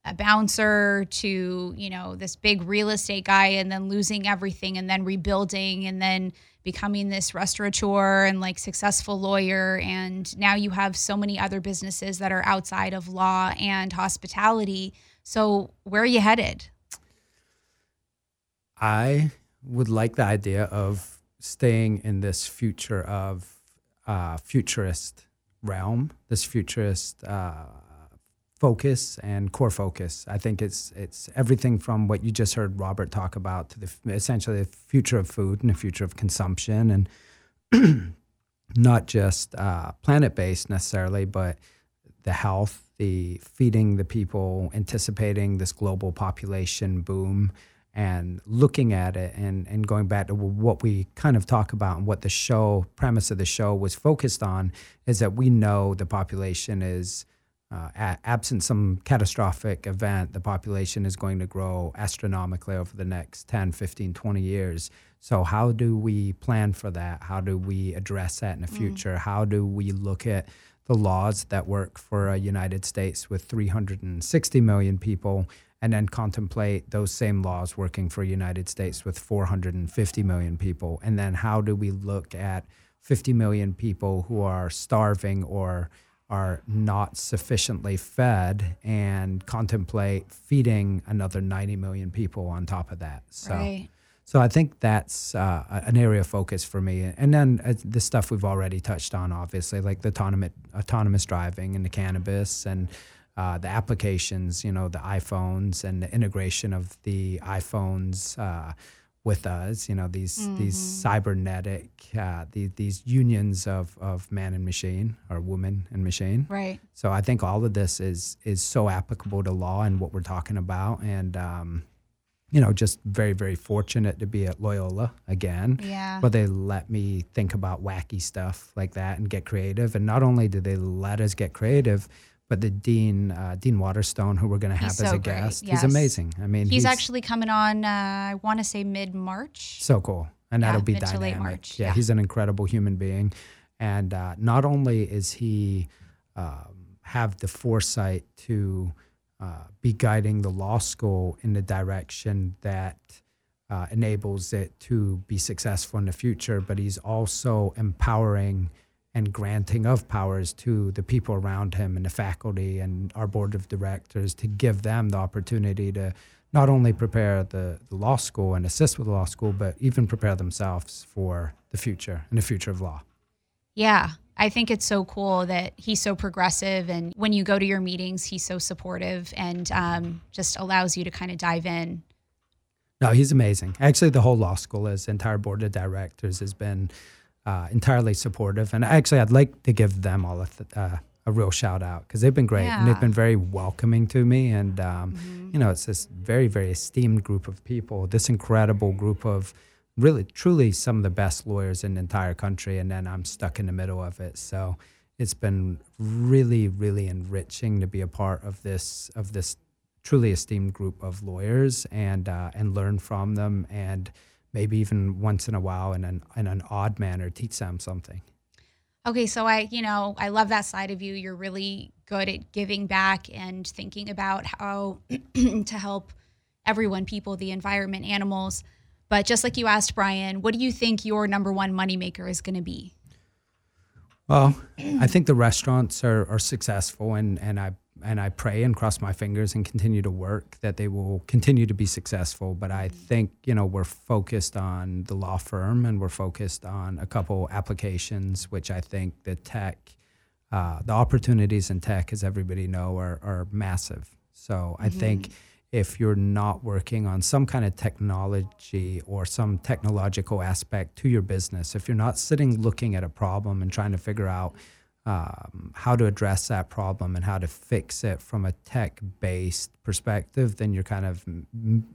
a bouncer to, you know, this big real estate guy and then losing everything and then rebuilding and then becoming this restaurateur and like successful lawyer and now you have so many other businesses that are outside of law and hospitality. So where are you headed? I would like the idea of staying in this future of uh, futurist realm, this futurist uh, focus and core focus. I think it's it's everything from what you just heard Robert talk about to the essentially the future of food and the future of consumption, and *clears throat* not just uh, planet based necessarily, but the health, the feeding the people, anticipating this global population boom, and looking at it and, and going back to what we kind of talk about and what the show premise of the show was focused on is that we know the population is uh, absent some catastrophic event the population is going to grow astronomically over the next 10 15 20 years. So how do we plan for that? How do we address that in the future? How do we look at the laws that work for a United States with 360 million people and then contemplate those same laws working for a United States with 450 million people. And then how do we look at 50 million people who are starving or are not sufficiently fed and contemplate feeding another 90 million people on top of that? So right so I think that's uh, an area of focus for me. And then uh, the stuff we've already touched on, obviously, like the autonomous autonomous driving and the cannabis and uh, the applications, you know, the iPhones and the integration of the iPhones uh, with us. You know, these these cybernetic uh, these these unions of of man and machine or woman and machine. right So I think all of this is is so applicable to law and what we're talking about, and um, you know, just very very fortunate to be at Loyola again. yeah But they let me think about wacky stuff like that and get creative. And not only did they let us get creative, but the dean uh, Dean Waterstone, who we're going to have He's as so a great, guest, yes. he's amazing. I mean, he's, actually coming on uh, i want to say mid-march so cool, and Yeah, that'll be mid to late dynamic. March, Yeah, yeah. he's an incredible human being, and uh, not only is he um, have the foresight to uh, be guiding the law school in the direction that uh, enables it to be successful in the future, but he's also empowering and granting of powers to the people around him and the faculty and our board of directors to give them the opportunity to not only prepare the, the law school and assist with the law school, but even prepare themselves for the future and the future of law. Yeah, I think it's so cool that he's so progressive, and when you go to your meetings, he's so supportive and um, just allows you to kind of dive in. No, he's amazing. Actually, the whole law school, his entire board of directors has been uh, entirely supportive. And actually, I'd like to give them all a, th- uh, a real shout out because they've been great and they've been very welcoming to me. And, um, you know, it's this very, very esteemed group of people, this incredible group of really, truly some of the best lawyers in the entire country. And then I'm stuck in the middle of it. So it's been really, really enriching to be a part of this, of this truly esteemed group of lawyers and uh, and learn from them and maybe even once in a while in an in an odd manner teach them something. Okay, so I, you know, I love that side of you. You're really good at giving back and thinking about how *clears throat* to help everyone, people, the environment, animals. But just like you asked Brian, what do you think your number one moneymaker is going to be? Well, I think the restaurants are, are successful and, and I and I pray and cross my fingers and continue to work that they will continue to be successful. But I think you know we're focused on the law firm and we're focused on a couple applications, which I think the tech, uh, the opportunities in tech, as everybody know, are are massive. So mm-hmm. I think if you're not working on some kind of technology or some technological aspect to your business, if you're not sitting looking at a problem and trying to figure out um, how to address that problem and how to fix it from a tech based perspective, then you're kind of m-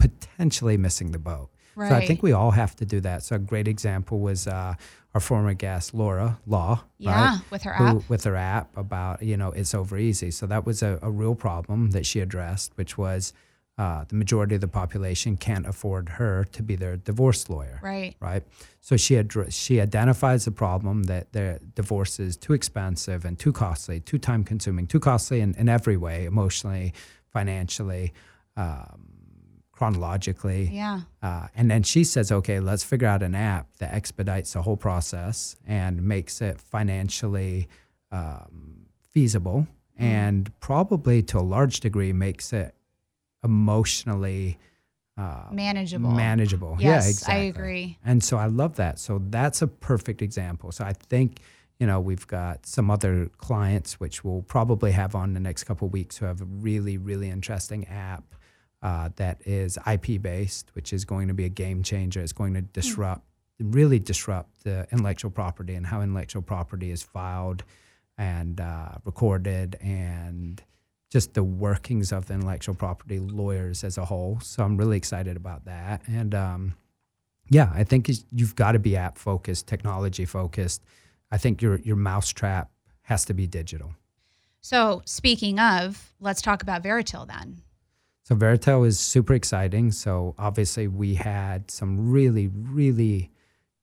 potentially missing the boat. Right. So I think we all have to do that. So a great example was uh, our former guest Laura Law, yeah, right? with her Who, app, with her app about you know it's over easy. So that was a, a real problem that she addressed, which was uh, the majority of the population can't afford her to be their divorce lawyer. Right. Right. So she ad- she identifies the problem that their divorce is too expensive and too costly, too time consuming, too costly in, in every way, emotionally, financially, um, chronologically. Yeah. Uh, and then she says, okay, let's figure out an app that expedites the whole process and makes it financially um, feasible mm. and probably to a large degree makes it emotionally uh, manageable. Manageable. Yes, yeah, exactly. I agree. And so I love that. So that's a perfect example. So I think you know we've got some other clients which we'll probably have on the next couple weeks who have a really really interesting app uh, that is IP based, which is going to be a game changer. It's going to hmm. disrupt, really disrupt the intellectual property and how intellectual property is filed and uh, recorded and just the workings of the intellectual property lawyers as a whole. So I'm really excited about that. And um, yeah, I think you've got to be app focused, technology focused. I think your your mousetrap has to be digital. So speaking of, let's talk about Veritel then. So Veritel is super exciting. So obviously we had some really, really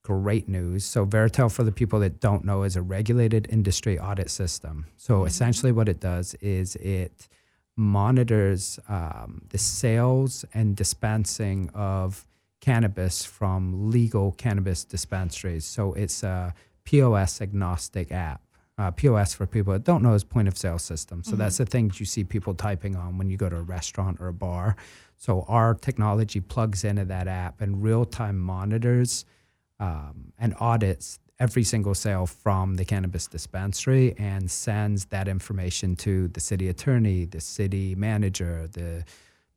great news. So Veritel, for the people that don't know, is a regulated industry audit system. So mm-hmm. essentially, what it does is it monitors um, the sales and dispensing of cannabis from legal cannabis dispensaries. So it's a POS agnostic app. Uh, POS for people that don't know is point of sale system. So mm-hmm. that's the things you see people typing on when you go to a restaurant or a bar. So our technology plugs into that app and real time monitors um, and audits every single sale from the cannabis dispensary and sends that information to the city attorney, the city manager, the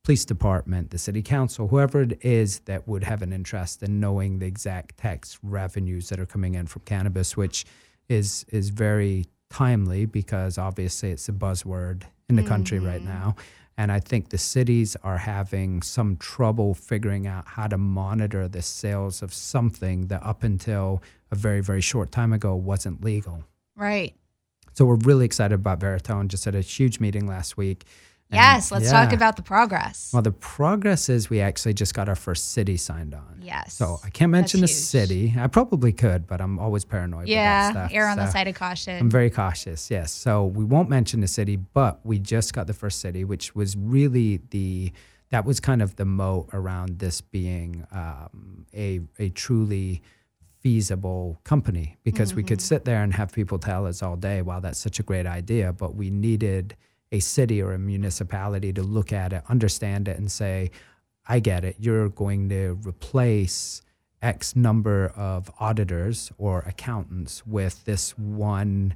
police department, the city council, whoever it is that would have an interest in knowing the exact tax revenues that are coming in from cannabis, which is is very timely because obviously it's a buzzword in the mm-hmm. country right mm-hmm. now. And I think the cities are having some trouble figuring out how to monitor the sales of something that up until a very, very short time ago wasn't legal. Right. So we're really excited about Veritone. Just had a huge meeting last week yes, let's yeah. talk about the progress. Well, the progress is we actually just got our first city signed on. Yes. So I can't mention That's the huge. city. I probably could, but I'm always paranoid. Yeah, err on so the side of caution. I'm very cautious. Yes. So we won't mention the city, but we just got the first city, which was really the that was kind of the moat around this being um, a a truly feasible company because mm-hmm. we could mm-hmm. sit there and have people tell us all day, "Wow, that's such a great idea," but we needed a city or a municipality to look at it, understand it, and say, I get it. You're going to replace X number of auditors or accountants with this one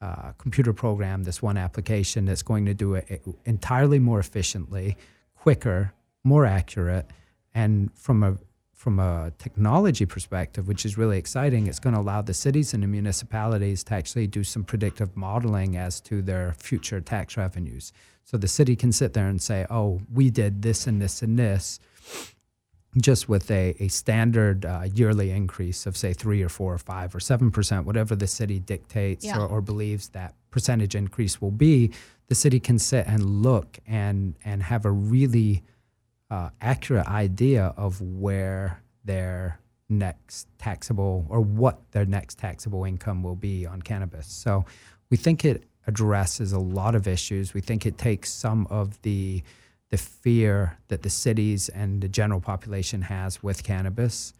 uh, computer program, this one application that's going to do it entirely more efficiently, quicker, more accurate, and from a from a technology perspective, which is really exciting, it's going to allow the cities and the municipalities to actually do some predictive modeling as to their future tax revenues. So the city can sit there and say, oh, we did this and this and this just with a, a standard uh, yearly increase of say three or four or five or seven percent, whatever the city dictates yeah. or, or, believes that percentage increase will be, the city can sit and look and and have a really uh, accurate idea of where their next taxable or what their next taxable income will be on cannabis. So we think it addresses a lot of issues. We think it takes some of the the fear that the cities and the general population has with cannabis.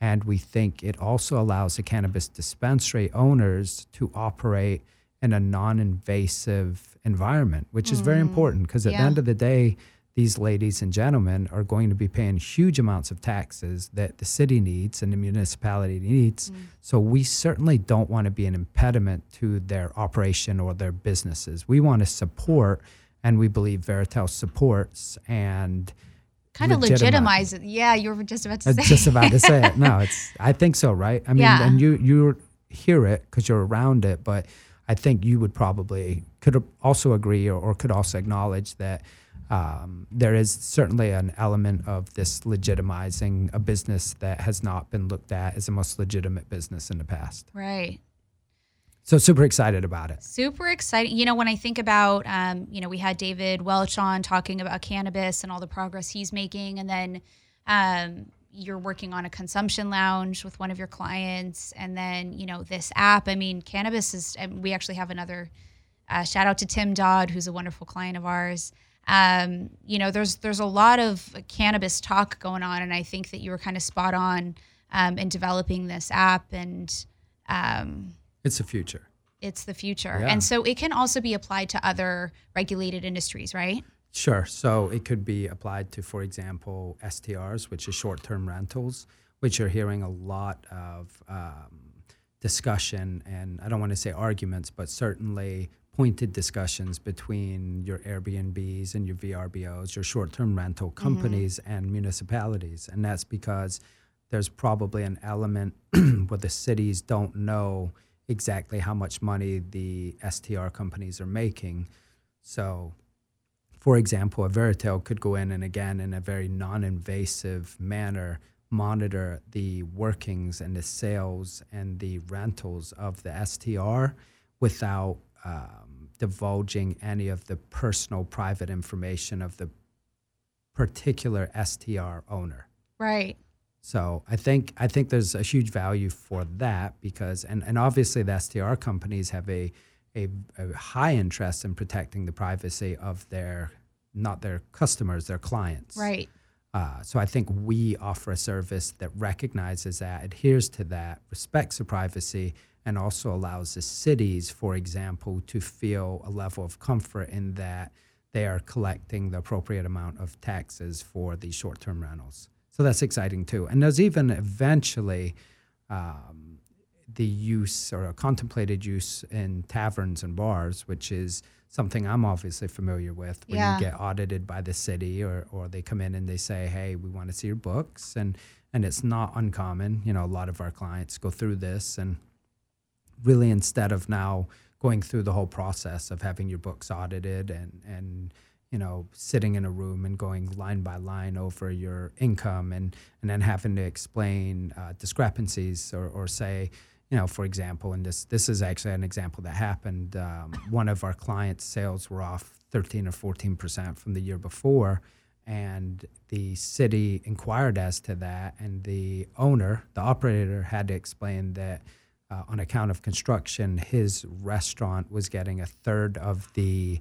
And we think it also allows the cannabis dispensary owners to operate in a non-invasive environment, which is very important because at the end of the day, these ladies and gentlemen are going to be paying huge amounts of taxes that the city needs and the municipality needs. Mm. So we certainly don't want to be an impediment to their operation or their businesses. We want to support, and we believe Veritel supports and kind of legitimize- it. Yeah, you were just about to I say. just about to say it. *laughs* No, it's. I think so, right? I mean, Yeah. and you you hear it because you're around it, but I think you would probably could also agree or, or could also acknowledge that um, there is certainly an element of this legitimizing a business that has not been looked at as the most legitimate business in the past. right. So super excited about it. Super exciting. You know, when I think about, um, you know, we had David Welch on talking about cannabis and all the progress he's making, and then um, you're working on a consumption lounge with one of your clients, and then you know this app. I mean, cannabis is. And we actually have another uh, shout out to Tim Dodd, who's a wonderful client of ours. Um, you know, there's there's a lot of cannabis talk going on, and I think that you were kind of spot on um, in developing this app and. Um, It's the future. it's the future. Yeah. And so it can also be applied to other regulated industries, right? Sure. So it could be applied to, for example, STRs, which is short term rentals, which you're hearing a lot of um, discussion and I don't want to say arguments, but certainly pointed discussions between your Airbnbs and your VRBOs, your short term rental mm-hmm. companies and municipalities. And that's because there's probably an element *clears throat* where the cities don't know exactly how much money the STR companies are making. So for example, a Veritel could go in and again, in a very non invasive manner, monitor the workings and the sales and the rentals of the STR without um, divulging any of the personal private information of the particular STR owner. Right. So I think I think there's a huge value for that because and, and obviously the STR companies have a, a a high interest in protecting the privacy of their not their customers, their clients. Right. Uh, so I think we offer a service that recognizes that, adheres to that, respects the privacy, and also allows the cities, for example, to feel a level of comfort in that they are collecting the appropriate amount of taxes for these short-term rentals. So that's exciting too. And there's even eventually um, the use or a contemplated use in taverns and bars, which is something I'm obviously familiar with. When Yeah. you get audited by the city, or or they come in and they say, "Hey, we want to see your books," and and it's not uncommon. You know, a lot of our clients go through this, and really instead of now going through the whole process of having your books audited and and you know sitting in a room and going line by line over your income and and then having to explain uh, discrepancies or, or say you know for example and this this is actually an example that happened um, *coughs* one of our clients sales were off 13 or 14 percent from the year before and the city inquired as to that and the owner the operator had to explain that uh, on account of construction, his restaurant was getting a third of the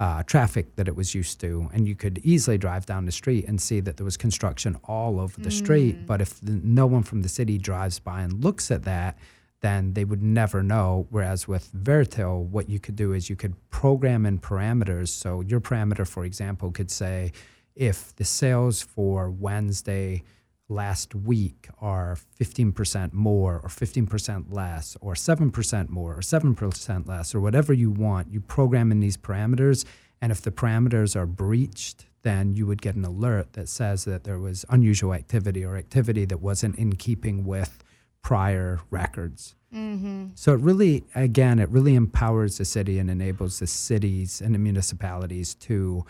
uh, traffic that it was used to. And you could easily drive down the street and see that there was construction all over the street. But if the, no one from the city drives by and looks at that, then they would never know. Whereas with Veritel, what you could do is you could program in parameters. So your parameter, for example, could say if the sales for Wednesday last week are 15% more or 15% less or 7% more or 7% less or whatever you want, you program in these parameters. And if the parameters are breached, then you would get an alert that says that there was unusual activity or activity that wasn't in keeping with prior records. Mm-hmm. So it really, again, it really empowers the city and enables the cities and the municipalities to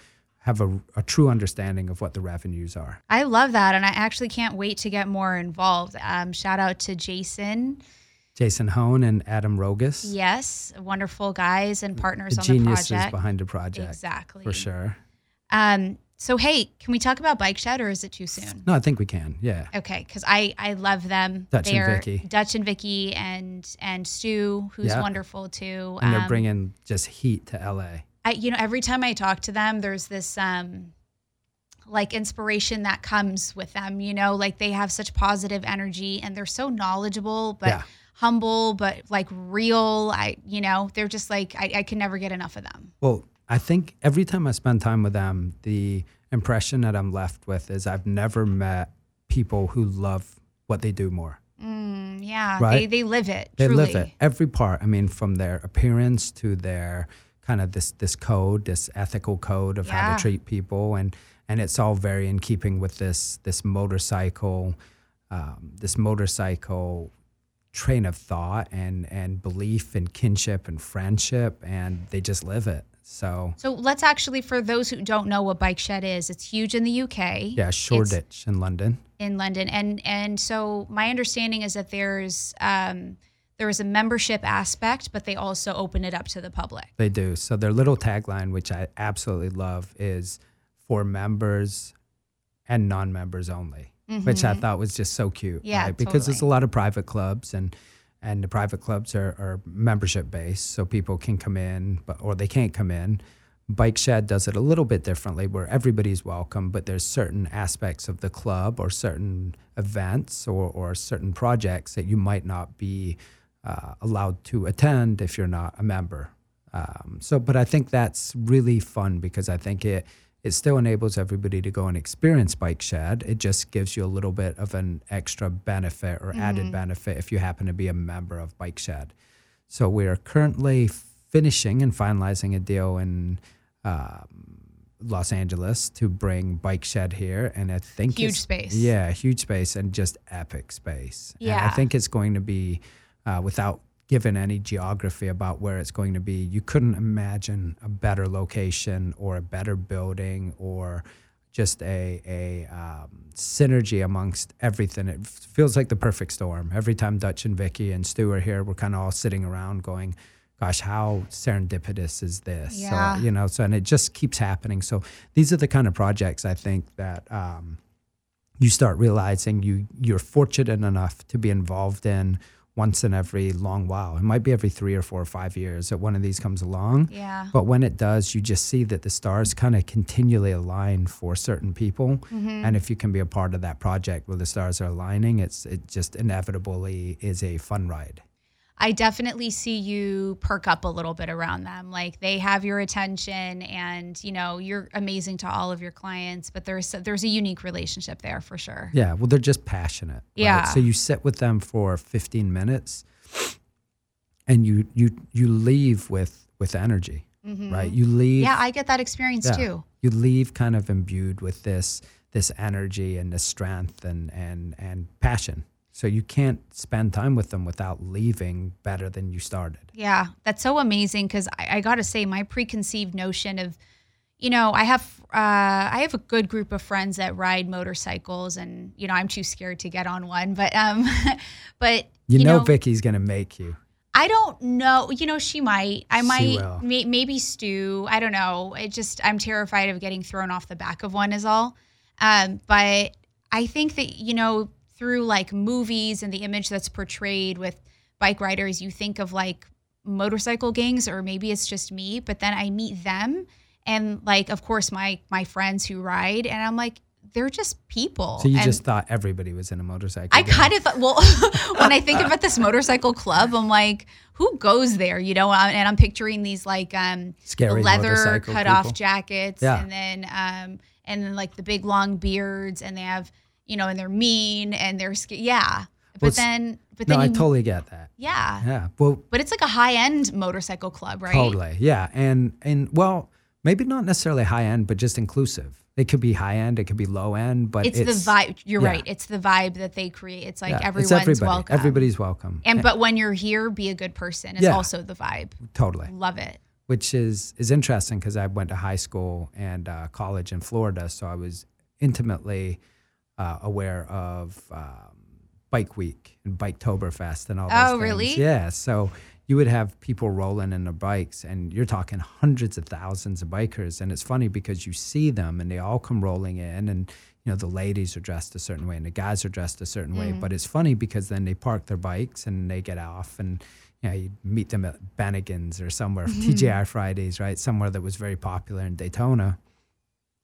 have a, a true understanding of what the revenues are. I love that. And I actually can't wait to get more involved. Um, shout out to Jason. Jason Hone and Adam Rogus, Yes, wonderful guys and partners the on the geniuses project. behind the project, Exactly. for sure. Um, so, hey, can we talk about Bike Shed or is it too soon? No, I think we can. Yeah, Okay, because I I love them. Dutch and They're Vicky. Dutch and Vicky and and Stu, who's Yeah. wonderful too. and they're Um, bringing just heat to LA. I, you know, every time I talk to them, there's this um, like inspiration that comes with them. You know, like they have such positive energy and they're so knowledgeable, but Yeah. humble but like real. I you know they're just like I, I can never get enough of them. Well, I think every time I spend time with them, the impression that I'm left with is I've never met people who love what they do more. Mm, yeah, Right. they they live it. They truly. live it every part. I mean, from their appearance to their kind of this this code, this ethical code of how to treat people, and and it's all very in keeping with this this motorcycle, um, this motorcycle train of thought and and belief and kinship and friendship, and they just live it. So So let's actually, for those who don't know what Bike Shed is, it's huge in the UK. yeah, It's Shoreditch in London. in London, and and so my understanding is that there's um, there is a membership aspect, but they also open it up to the public. They do. So their little tagline, which I absolutely love, is for members and non-members only, which I thought was just so cute. Mm-hmm. Yeah, because there's a lot of private clubs and and the private clubs are, are membership based, so people can come in, but or they can't come in. Bike Shed does it a little bit differently, where everybody's welcome, but there's certain aspects of the club or certain events or, or certain projects that you might not be uh, allowed to attend if you're not a member. Um, so, but I think that's really fun because I think it it still enables everybody to go and experience Bike Shed. It just gives you a little bit of an extra benefit or added benefit if you happen to be a member of Bike Shed. So we are currently finishing and finalizing a deal in um, Los Angeles to bring Bike Shed here, and I think Huge space. Yeah, huge space and just epic space. And I think it's going to be uh, without given any geography about where it's going to be. You couldn't imagine a better location or a better building or just a a um, synergy amongst everything. It feels like the perfect storm. Every time Dutch and Vicky and Stu are here, we're kind of all sitting around going, "Gosh, how serendipitous is this?" Yeah. So, you know, so and it just keeps happening. So these are the kind of projects I think that. Um, you start realizing you you're fortunate enough to be involved in once in every long while. It might be every three or four or five years that one of these comes along. Yeah. But when it does, you just see that the stars kind of continually align for certain people. Mm-hmm. And if you can be a part of that project where the stars are aligning, it's it just inevitably is a fun ride. I definitely see you perk up a little bit around them. Like they have your attention, and you know you're amazing to all of your clients. But there's there's a unique relationship there for sure. Yeah, well, they're just passionate. right? Yeah. So you sit with them for 15 minutes, and you you you leave with with energy, right? You leave. Mm-hmm. Yeah, I get that experience Yeah. too. You leave kind of imbued with this this energy and this strength and and and passion. So you can't spend time with them without leaving better than you started. Yeah, that's so amazing because I, I got to say, my preconceived notion of, you know, I have uh, I have a good group of friends that ride motorcycles, and you know, I'm too scared to get on one. But um, *laughs* but You, know, know Vicky's gonna make you. I don't know. You know, she might. I She might. May, maybe Stu. I don't know. It just I'm terrified of getting thrown off the back of one. Is all. Um, but I think that you know through like movies and the image that's portrayed with bike riders, you think of like motorcycle gangs, or maybe it's just me. But then I meet them, and like of course my my friends who ride, and I'm like they're just people. So you And- just thought everybody was in a motorcycle. I gang. kind of well, *laughs* when I think about this motorcycle club, I'm like, who goes there? You know, and I'm picturing these like um Scary leather cut off jackets, Yeah. and then um and then like the big long beards, and they have you know, and they're mean and they're sca- yeah. But Well, then, but No, then I you, totally get that. yeah. Yeah. Well, But it's like a high end motorcycle club, right? Totally. Yeah. And and well, maybe not necessarily high end, but just inclusive. It could be high end, it could be low end, but It's, it's, the vibe. You're yeah. right. It's the vibe that they create. It's like yeah, it's everyone's everybody. welcome. Everybody's welcome. And but when you're here, be a good person. Is Yeah. also the vibe. totally. Love it. Which is is interesting because I went to high school and uh, college in Florida, so I was intimately uh, aware of um, Bike Week and Biketoberfest and all those Oh, things. really? Yeah. So you would have people rolling in their bikes, and you're talking hundreds of thousands of bikers. And it's funny because you see them, and they all come rolling in, and you know the ladies are dressed a certain way, and the guys are dressed a certain way. Mm. But it's funny because then they park their bikes and they get off, and you know you meet them at Bennigan's or somewhere, *laughs* Mm-hmm. TGI Fridays, right? Somewhere that was very popular in Daytona,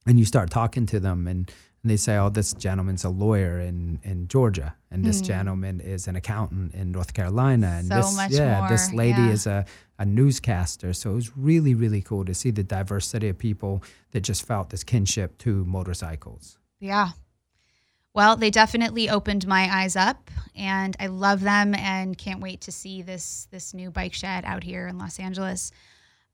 and you start talking to them and. And they say, "Oh, this gentleman's a lawyer in in Georgia, and this gentleman is an accountant in North Carolina, and. So this much yeah, this lady yeah. is a a newscaster." So it was really really cool to see the diversity of people that just felt this kinship to motorcycles. Yeah. Well, they definitely opened my eyes up and I love them and can't wait to see this this new bike shed out here in Los Angeles.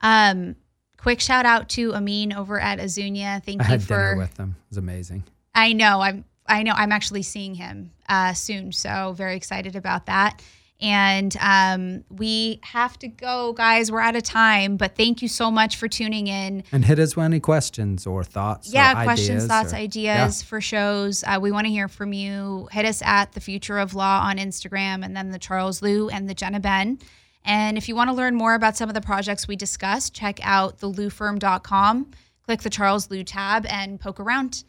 Um quick shout out to Amin over at Azuñia. Thank I you had for dinner with them; it was amazing. I know. I'm I know I'm actually seeing him uh, soon, so very excited about that. And um, we have to go, guys. We're out of time, but thank you so much for tuning in. And hit us with any questions or thoughts. Yeah, or questions, ideas thoughts, or- ideas for shows. Uh, we want to hear from you. Hit us at the Future of Law on Instagram, and then the Charles Lou and the Jenna Ben. And if you want to learn more about some of the projects we discussed, check out theloufirm.com. Click the Charles Lou tab and poke around.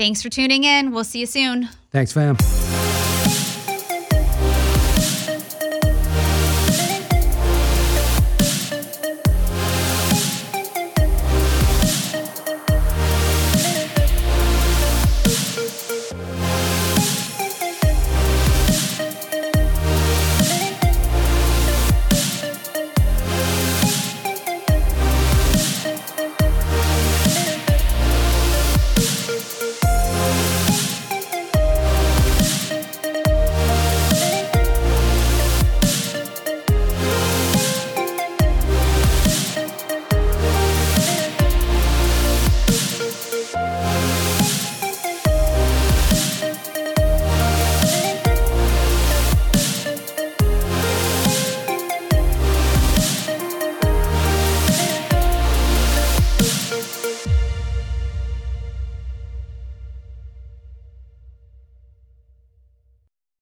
Thanks for tuning in. We'll see you soon. Thanks, fam.